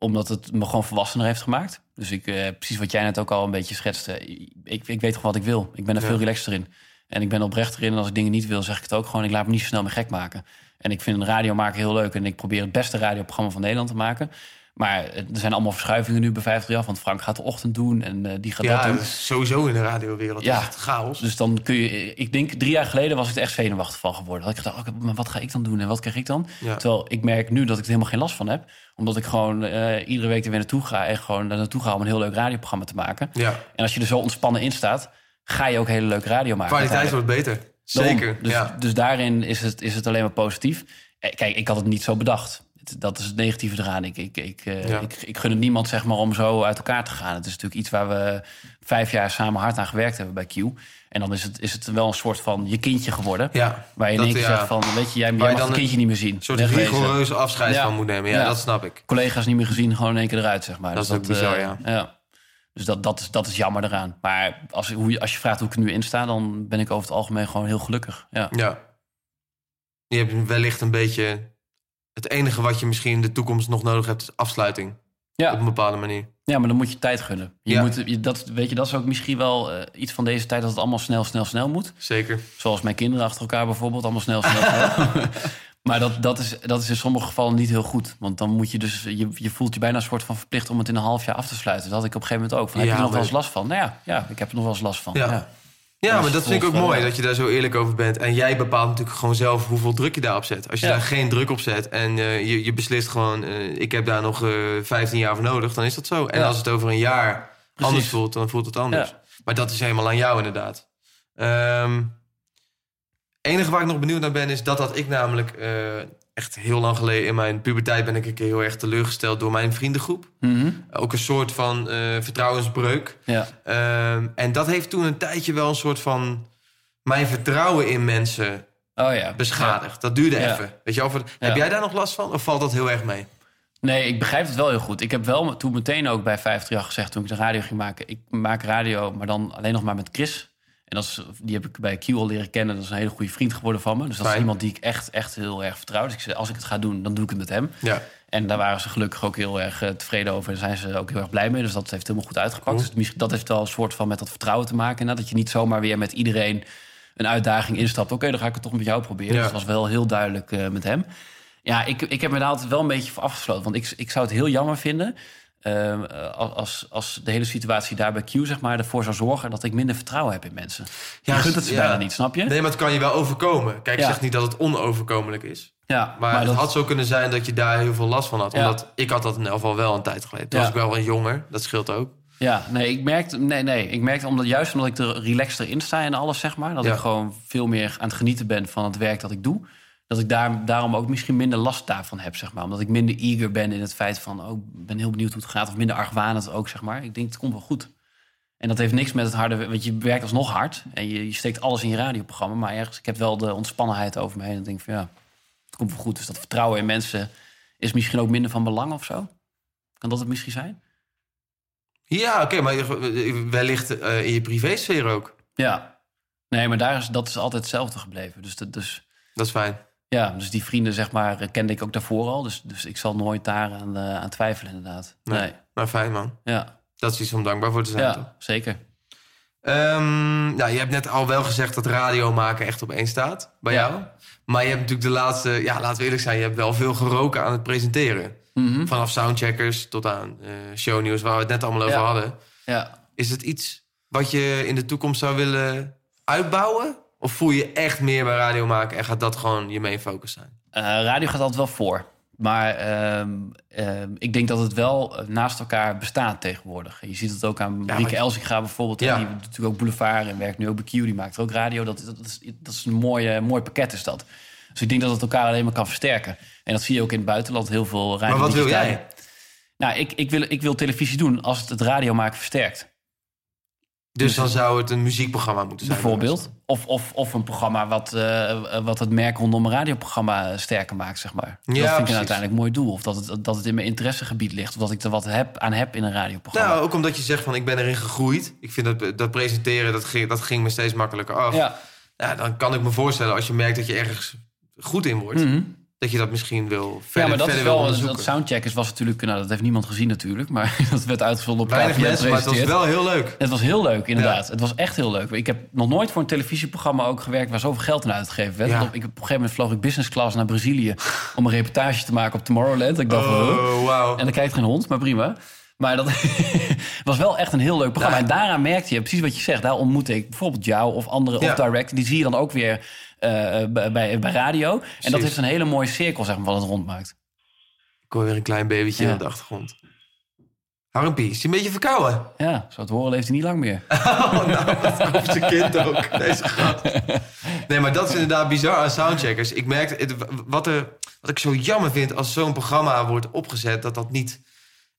Omdat het me gewoon volwassener heeft gemaakt. Dus ik, eh, precies wat jij net ook al een beetje schetste. Ik, ik weet toch wat ik wil. Ik ben er Ja. veel relaxter in. En ik ben oprechter in. En als ik dingen niet wil, zeg ik het ook gewoon. Ik laat me niet zo snel meer gek maken. En ik vind een radio maken heel leuk. En ik probeer het beste radioprogramma van Nederland te maken. Maar er zijn allemaal verschuivingen nu bij 538. Want Frank gaat de ochtend doen. En eh, die gaat dat Ja, doen. dat is sowieso in de radiowereld. Ja. Ja. Echt chaos. Dus dan kun je... Ik denk, drie jaar geleden was ik er echt zenuwachtig van geworden. Dat ik dacht, oh, maar wat ga ik dan doen en wat krijg ik dan? Ja. Terwijl ik merk nu dat ik er helemaal geen last van heb. Omdat ik gewoon eh, iedere week er weer naartoe ga... en gewoon daar naartoe ga om een heel leuk radioprogramma te maken. Ja. En als je er zo ontspannen in staat... ga je ook hele leuke radio maken. Kwaliteit wordt beter. Daarom. Zeker. Dus, ja. dus daarin is het, is het alleen maar positief. Eh, Kijk, ik had het niet zo bedacht. Dat is het negatieve eraan. Ik, ik, ik, eh, Ja. ik, ik gun het niemand zeg maar, om zo uit elkaar te gaan. Het is natuurlijk iets waar we vijf jaar samen hard aan gewerkt hebben bij Q. En dan is het, is het wel een soort van je kindje geworden. ja. Waar je in Dat, één keer ja, zegt van, weet je, jij, jij je mag het kindje niet meer zien. Een soort rigoureuze afscheid Ja. van moet nemen. Ja, dat snap ik. Collega's niet meer gezien, gewoon in één keer eruit, zeg maar. Dat Dus is ook bizar, eh, ja. Dus dat, dat, is, dat is jammer eraan. Maar als, hoe je, als je vraagt hoe ik er nu in sta... dan ben ik over het algemeen gewoon heel gelukkig. Ja. Ja. Je hebt wellicht een beetje... Het enige wat je misschien in de toekomst nog nodig hebt... is afsluiting. Ja. Op een bepaalde manier. Ja, maar dan moet je tijd gunnen. Je Ja. moet, je, dat, weet je, dat is ook misschien wel eh, iets van deze tijd... dat het allemaal snel, snel, snel moet. Zeker. Zoals mijn kinderen achter elkaar bijvoorbeeld. Allemaal snel, snel, snel. *laughs* maar dat, dat, is, dat is in sommige gevallen niet heel goed. Want dan moet je dus... Je, je voelt je bijna een soort van verplicht om het in een half jaar af te sluiten. Dat had ik op een gegeven moment ook. Van, heb Ja, je er nog wel eens last van? Nou ja, ja, ik heb er nog wel eens last van. Ja. Ja. Maar dat vind ik ook mooi ja. dat je daar zo eerlijk over bent. En jij bepaalt natuurlijk gewoon zelf hoeveel druk je daarop zet. Als je Ja. daar geen druk op zet en eh, je, je beslist gewoon... eh, ik heb daar nog eh 15 jaar voor nodig, dan is dat zo. En Ja. als het over een jaar anders voelt, dan voelt het anders. Maar dat is helemaal aan jou inderdaad. Ehm enige waar ik nog benieuwd naar ben, is dat dat ik namelijk... echt heel lang geleden in mijn puberteit ben ik een keer heel erg teleurgesteld door mijn vriendengroep. Mhm. Ook een soort van eh, vertrouwensbreuk. ja. Ehm, en dat heeft toen een tijdje wel een soort van mijn vertrouwen in mensen Oh ja. beschadigd. Dat duurde even. Weet je, over. Heb jij daar nog last van? Of valt dat heel erg mee? Nee, ik begrijp het wel heel goed. Ik heb wel toen meteen ook bij 538 gezegd... toen ik de radio ging maken... ik maak radio, maar dan alleen nog maar met Chris. En dat is, die heb ik bij Q al leren kennen. Dat is een hele goede vriend geworden van me. Dus dat Fijn. is iemand die ik echt, echt heel erg vertrouw. Dus ik zei, als ik het ga doen, dan doe ik het met hem. Ja. En daar waren ze gelukkig ook heel erg eh, tevreden over. En zijn ze ook heel erg blij mee. Dus dat heeft helemaal goed uitgepakt. Cool. Dus dat heeft wel een soort van met dat vertrouwen te maken. inderdaad. Dat je niet zomaar weer met iedereen een uitdaging instapt. Oké, dan ga ik het toch met jou proberen. Ja. Dus dat was wel heel duidelijk eh, met hem. Ja, ik, ik heb me daar altijd wel een beetje voor afgesloten. Want ik, ik zou het heel jammer vinden... ehm, als, als de hele situatie daar bij Q zeg maar, ervoor zou zorgen... dat ik minder vertrouwen heb in mensen. Ja, je gunt het ze ja. bijna niet, snap je? Nee, maar het kan je wel overkomen. Kijk, ik Ja. zeg niet dat het onoverkomelijk is. Ja, Maar, het dat, had zo kunnen zijn dat je daar heel veel last van had. Ja. Omdat ik had dat in elk geval wel een tijd geleden. Toen was ik wel een jonger. Dat scheelt ook. Ja, nee, ik merkte, nee, nee, ik merkte omdat juist omdat ik er relaxter in sta en alles, zeg maar, dat ik gewoon veel meer aan het genieten ben van het werk dat ik doe. Dat ik daar, daarom ook misschien minder last daarvan heb, zeg maar. Omdat ik minder eager ben in het feit van... oh, ik ben heel benieuwd hoe het gaat. Of minder argwanend ook, zeg maar. Ik denk, het komt wel goed. En dat heeft niks met het harde... Want je werkt alsnog hard. En je, je steekt alles in je radioprogramma. Maar ergens, ik heb wel de ontspannenheid over me heen. En denk van, ja, het komt wel goed. Dus dat vertrouwen in mensen is misschien ook minder van belang of zo. Kan dat het misschien zijn? Ja, oké, maar wellicht eh, in je privésfeer ook. Ja. Nee, maar daar is, dat is altijd hetzelfde gebleven. Dus, dat, dus Dat is fijn. Ja, dus die vrienden, zeg maar, kende ik ook daarvoor al. Dus, dus ik zal nooit daar aan, eh, aan twijfelen, inderdaad. Nee. Nee. Maar fijn, man. Ja, Dat is iets om dankbaar voor te zijn, toch? ja zeker. Ehm, nou, je hebt net al wel gezegd dat radio maken echt op één staat bij Ja. jou. Maar je hebt natuurlijk de laatste... Ja, laten we eerlijk zijn. Je hebt wel veel geroken aan het presenteren. Mhm. Vanaf soundcheckers tot aan eh shownieuws, waar we het net allemaal over Ja. hadden. Ja. Is het iets wat je in de toekomst zou willen uitbouwen? Of voel je echt meer bij radio maken en gaat dat gewoon je main focus zijn? Eh, radio gaat altijd wel voor. Maar ehm, ehm, ik denk dat het wel eh, naast elkaar bestaat tegenwoordig. Je ziet het ook aan Marieke maar- Elsinga bijvoorbeeld. Ja. Die doet natuurlijk ook Boulevard en werkt nu ook bij Q. Die maakt ook radio. Dat, dat, is, dat is een mooi, mooi pakket is dat. Dus ik denk dat het elkaar alleen maar kan versterken. En dat zie je ook in het buitenland. Heel veel radio Maar wat wil jij? Nou, ik, ik, wil, ik wil televisie doen als het het radio maken versterkt. Dus dan zou het een muziekprogramma moeten zijn. Bijvoorbeeld. Of, of, of een programma wat, eh, wat het merk rondom een radioprogramma sterker maakt, zeg maar. dat vind ik een uiteindelijk mooi doel. Of dat het, dat het in mijn interessegebied ligt. Of dat ik er wat heb, aan heb in een radioprogramma. Nou, ook omdat je zegt van ik ben erin gegroeid. Ik vind dat, dat presenteren, dat ging, dat ging me steeds makkelijker af. ja. Ja, dan kan ik me voorstellen als je merkt dat je ergens goed in wordt... Mhm. Dat je dat misschien wil ja, verder, maar dat is verder wil wel... onderzoeken. Dat soundcheckers was natuurlijk... Nou, dat heeft niemand gezien natuurlijk. Maar *laughs* dat werd uitgezonden op Weinig mensen, maar het was wel heel leuk. Het was heel leuk, inderdaad. Het was echt heel leuk. Ik heb nog nooit voor een televisieprogramma ook gewerkt... waar zoveel geld aan uitgegeven werd. Ja. Ik, op een gegeven moment vloog ik business class naar Brazilië... om een reportage te maken op Tomorrowland. Ik dacht? Oh, wauw. En dan kijkt geen hond, maar prima. Maar dat *laughs* was wel echt een heel leuk programma. Ja. En daaraan merkte je, precies wat je zegt... daar ontmoette ik bijvoorbeeld jou of andere Ja. op direct. Die zie je dan ook weer bij, bij, bij radio. En dat heeft een hele mooie cirkel, zeg maar, wat het rondmaakt. Ik hoor weer een klein babytje Ja. op de achtergrond. Harmpie, is hij een beetje verkouden? Ja, zo te horen leeft hij niet lang meer. *laughs* Oh, nou, dat komt zijn kind ook. Deze gast. Nee, maar dat is inderdaad bizar aan soundcheckers. Ik het- wat, er, wat ik zo jammer vind als zo'n programma wordt opgezet... dat dat niet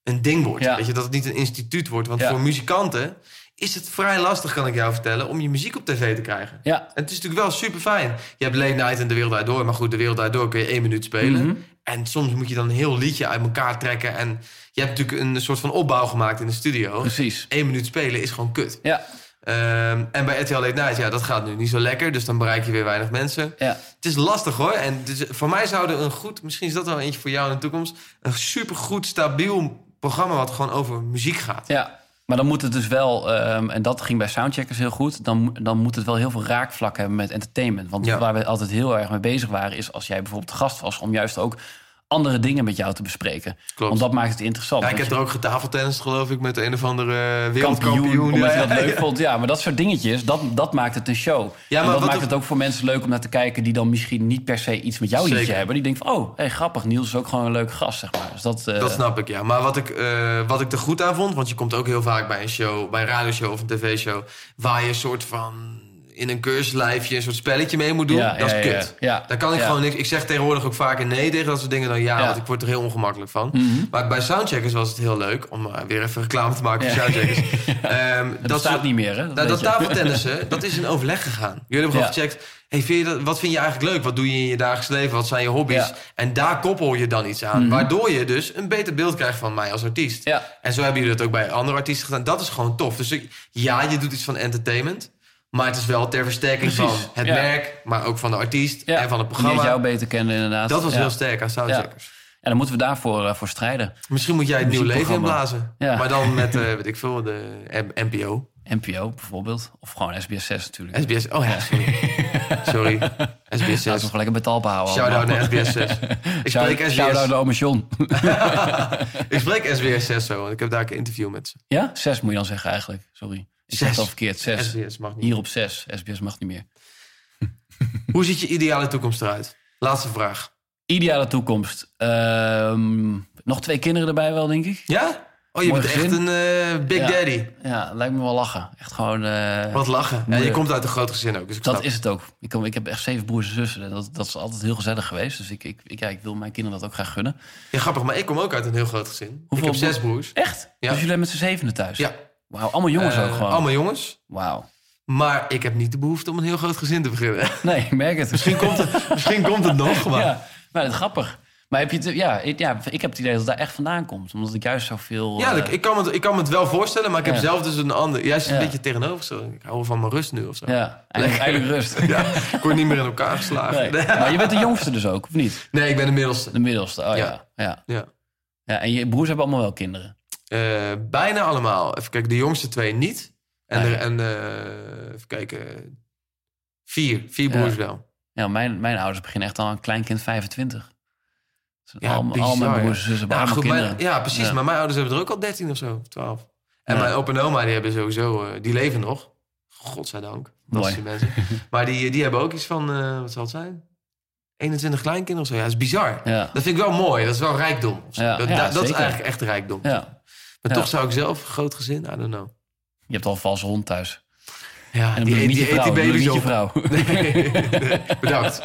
een ding wordt. Ja. Weet je, dat het niet een instituut wordt. Want Ja. voor muzikanten is het vrij lastig, kan ik jou vertellen... om je muziek op tv te krijgen. Ja, En het is natuurlijk wel super fijn. Je hebt Late Night en De Wereld Draait Door. Maar goed, De Wereld Draait Door kun je één minuut spelen. Mhm. En soms moet je dan een heel liedje uit elkaar trekken. En je hebt natuurlijk een soort van opbouw gemaakt in de studio. precies. Eén minuut spelen is gewoon kut. Ja, Ehm, en bij RTL Late Night, ja, dat gaat nu niet zo lekker. Dus dan bereik je weer weinig mensen. ja. Het is lastig hoor. En dus voor mij zou er een goed, misschien is dat wel eentje voor jou in de toekomst... een supergoed, stabiel programma wat gewoon over muziek gaat. Ja, maar dan moet het dus wel, ehm, en dat ging bij soundcheckers heel goed, dan, dan moet het wel heel veel raakvlak hebben met entertainment. Want Ja. waar we altijd heel erg mee bezig waren, is als jij bijvoorbeeld gast was, om juist ook andere dingen met jou te bespreken. Klopt. Want dat maakt het interessant. Ja, ik heb je- er ook getafeltennis, geloof ik, met een of andere kampioen, wereldkampioen. omdat je dat Ja, leuk vond. Ja, maar dat soort dingetjes, dat, dat maakt het een show. Ja, en maar dat maakt het ook voor mensen leuk om naar te kijken... die dan misschien niet per se iets met jouw liedje hebben. Die denken van, oh, hey, grappig, Niels is ook gewoon een leuke gast, zeg maar. Dus dat, eh, Dat snap ik, ja. Maar wat ik, eh, wat ik er goed aan vond... want je komt ook heel vaak bij een show... bij een radioshow of een tv-show... waar je een soort van... in een keurslijfje een soort spelletje mee moet doen. Ja, dat is ja, kut. ja. Daar kan ik gewoon niks... Ik zeg tegenwoordig ook vaker nee tegen dat soort dingen dan ja... Want ik word er heel ongemakkelijk van. Mhm. Maar bij Soundcheckers was het heel leuk... om eh, weer even reclame te maken voor. Soundcheckers. *laughs* Ehm, bestaat soort- niet meer, hè? Dat nou, dat tafeltennissen, *laughs* dat is in overleg gegaan. Jullie hebben gewoon gecheckt... Hey, vind je dat, wat vind je eigenlijk leuk? Wat doe je in je dagelijks leven? Wat zijn je hobby's? Ja. En daar koppel je dan iets aan. Mhm. Waardoor je dus een beter beeld krijgt van mij als artiest. Ja. En zo hebben jullie dat ook bij andere artiesten gedaan. Dat is gewoon tof. Dus ja, je doet iets van entertainment. Maar het is wel ter versterking Precies, van het ja. merk... maar ook van de artiest Ja, en van het die het jou programma. beter kennen, inderdaad. Dat was Ja. heel sterk aan Soundcheckers. En dan moeten we daarvoor eh, voor strijden. Misschien moet jij het nieuw leven inblazen. Ja. Maar dan *laughs* met, eh, weet ik veel, de M- NPO. NPO bijvoorbeeld. Of gewoon SBS 6 natuurlijk. SBS. Oh ja, sorry. *laughs* sorry. SBS Laten 6. we gewoon lekker betalpa houden. Shout-out naar SBS 6. *laughs* Ik spreek SBS. Shout-out naar ome John. Ik spreek SBS 6 zo, want ik heb daar een interview met ze. ja? 6 moet je dan zeggen eigenlijk. Sorry. Ik Zes. al verkeerd. 6. SBS mag niet. Hier op 6. SBS mag niet meer. *laughs* Hoe ziet je ideale toekomst eruit? Laatste vraag. Ideale toekomst. Ehm, nog twee kinderen erbij wel, denk ik. Ja? Oh, je Mooi bent echt een eh, big Ja. daddy. Ja, lijkt me wel lachen. Echt gewoon... eh, Wat lachen. Ja, je komt uit een groot gezin ook, dus dat snap. is het ook. Ik, kom, ik heb echt zeven broers en zussen. En dat, dat is altijd heel gezellig geweest. Dus ik, ik, ik, ja, ik wil mijn kinderen dat ook graag gunnen. Ja, grappig, maar ik kom ook uit een heel groot gezin. Hoeveel ik heb zes bro- broers. Echt? Ja. Dus jullie hebben met z'n zevenen thuis? Ja. Wauw, allemaal jongens Eh, ook gewoon. Allemaal jongens. Wauw. Maar ik heb niet de behoefte om een heel groot gezin te beginnen. *laughs* Nee, ik merk het. misschien, komt het, misschien komt het nog, maar... *laughs* Ja, maar dat is grappig. Maar heb je het, ja, ik, ja, ik heb het idee dat het daar echt vandaan komt. Omdat ik juist zoveel... Ja, eh, ik, ik, kan me, het- ik kan me het wel voorstellen, maar ik heb Ja. zelf dus een ander... Jij zit een Ja. beetje tegenovergesteld. Ik hou van mijn rust nu of zo. ja, eindelijk rust. *laughs* Ja, ik word niet meer in elkaar geslagen. Nee. Nee, Maar je bent de jongste dus ook, of niet? ik ben de middelste. De middelste, oh. Ja. Ja. Ja. ja. en je broers hebben allemaal wel kinderen. Eh, bijna allemaal. Even kijken, de jongste twee niet. En, en eh, even kijken, vier. Vier broers wel. Ja, mijn, mijn ouders beginnen echt al een kleinkind 25. Dus Ja, al, bizar, al mijn broers en zussen Ja, goed, mijn- ja, precies. Ja. Maar mijn ouders hebben er ook al 13 of zo, 12. En mijn opa en oma, die hebben sowieso, eh, die leven nog. Godzijdank. Dat die mensen. *laughs* maar die, die hebben ook iets van, wat zal het zijn? 21 kleinkinderen of zo. Ja, dat is bizar. Dat vind ik wel mooi. Dat is wel rijkdom. dat, dat- is eigenlijk echt rijkdom. ja. Maar Ja. toch zou ik zelf, groot gezin, I don't know. Je hebt al een valse hond thuis. Ja, En die, eet- niet die eet die vrouw. niet je vrouw. *laughs* Nee, nee, bedankt.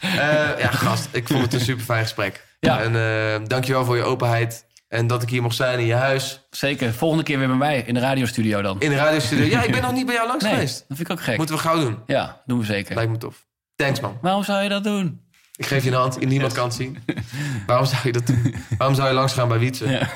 Eh, ja, gast, ik vond het een super fijn gesprek. Ja. En eh dankjewel voor je openheid. En dat ik hier mocht zijn in je huis. Zeker. Volgende keer weer bij mij in de radiostudio dan. In de radiostudio. Ja, ik ben nog niet bij jou langs nee, geweest. dat vind ik ook gek. Moeten we gauw doen. Ja, doen we zeker. Lijkt me tof. Thanks, man. Waarom zou je dat doen? Ik geef je een hand. Niemand kan het zien. Waarom zou je dat doen? Waarom zou je langs gaan bij Wietse? Ja. *laughs*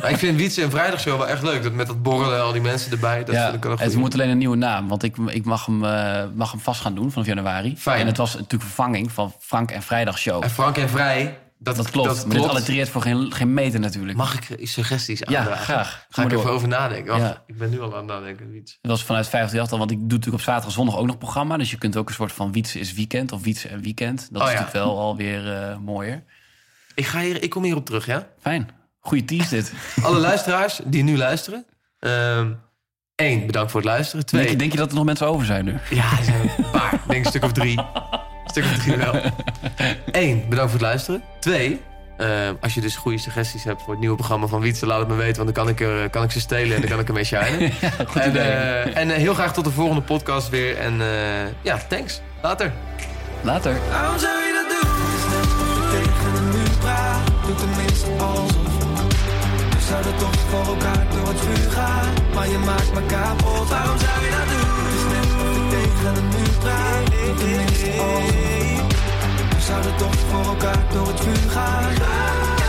Maar ik vind Wietse en Vrijdagshow wel echt leuk. Dat met dat borrelen, al die mensen erbij. Dat ja, vind ik wel het moet alleen een nieuwe naam. Want ik, ik mag, hem, eh, mag hem vast gaan doen vanaf januari. Fijn. En het was natuurlijk vervanging van Frank en Vrijdag Show. En Frank en Vrij. Dat, Dat klopt. Dat maar dit allitereert voor geen, geen meter natuurlijk. Mag ik eh, suggesties Ja, aandragen? graag. Ga ik even over nadenken. Wacht, Ja. Ik ben nu al aan het nadenken. Wietse. Dat was vanuit 538 al, want ik doe natuurlijk op zaterdag en zondag ook nog programma. Dus je kunt ook een soort van Wietse is weekend of Wietse en weekend. Dat Oh, is ja. natuurlijk wel alweer eh mooier. Ik, ga hier, ik kom hierop terug, ja? Fijn. Goeie tease dit. *laughs* Alle luisteraars die nu luisteren. Eén, bedankt voor het luisteren. Twee, Denk, je- denk je dat er nog mensen over zijn nu? ja, er zijn een paar. Denk een stuk of drie. *laughs* Een stuk of drie wel. *laughs* Eén, bedankt voor het luisteren. Twee, eh, als je dus goede suggesties hebt voor het nieuwe programma van Wietse, laat het me weten. Want dan kan ik, er, kan ik ze stelen en dan kan ik ermee shinen. *laughs* Goed en idee. eh, en eh, heel graag tot de volgende podcast weer. En eh, ja, thanks. Later. Later. Waarom zou je dat doen? Tegen een muur praat. Doe tenminste alsof. We zouden toch voor elkaar door het vuur gaan. Maar je maakt me kapot. Waarom zou je dat doen? Tegen een muur praat. Doe tenminste alsof. We zouden toch voor elkaar door het vuur gaan.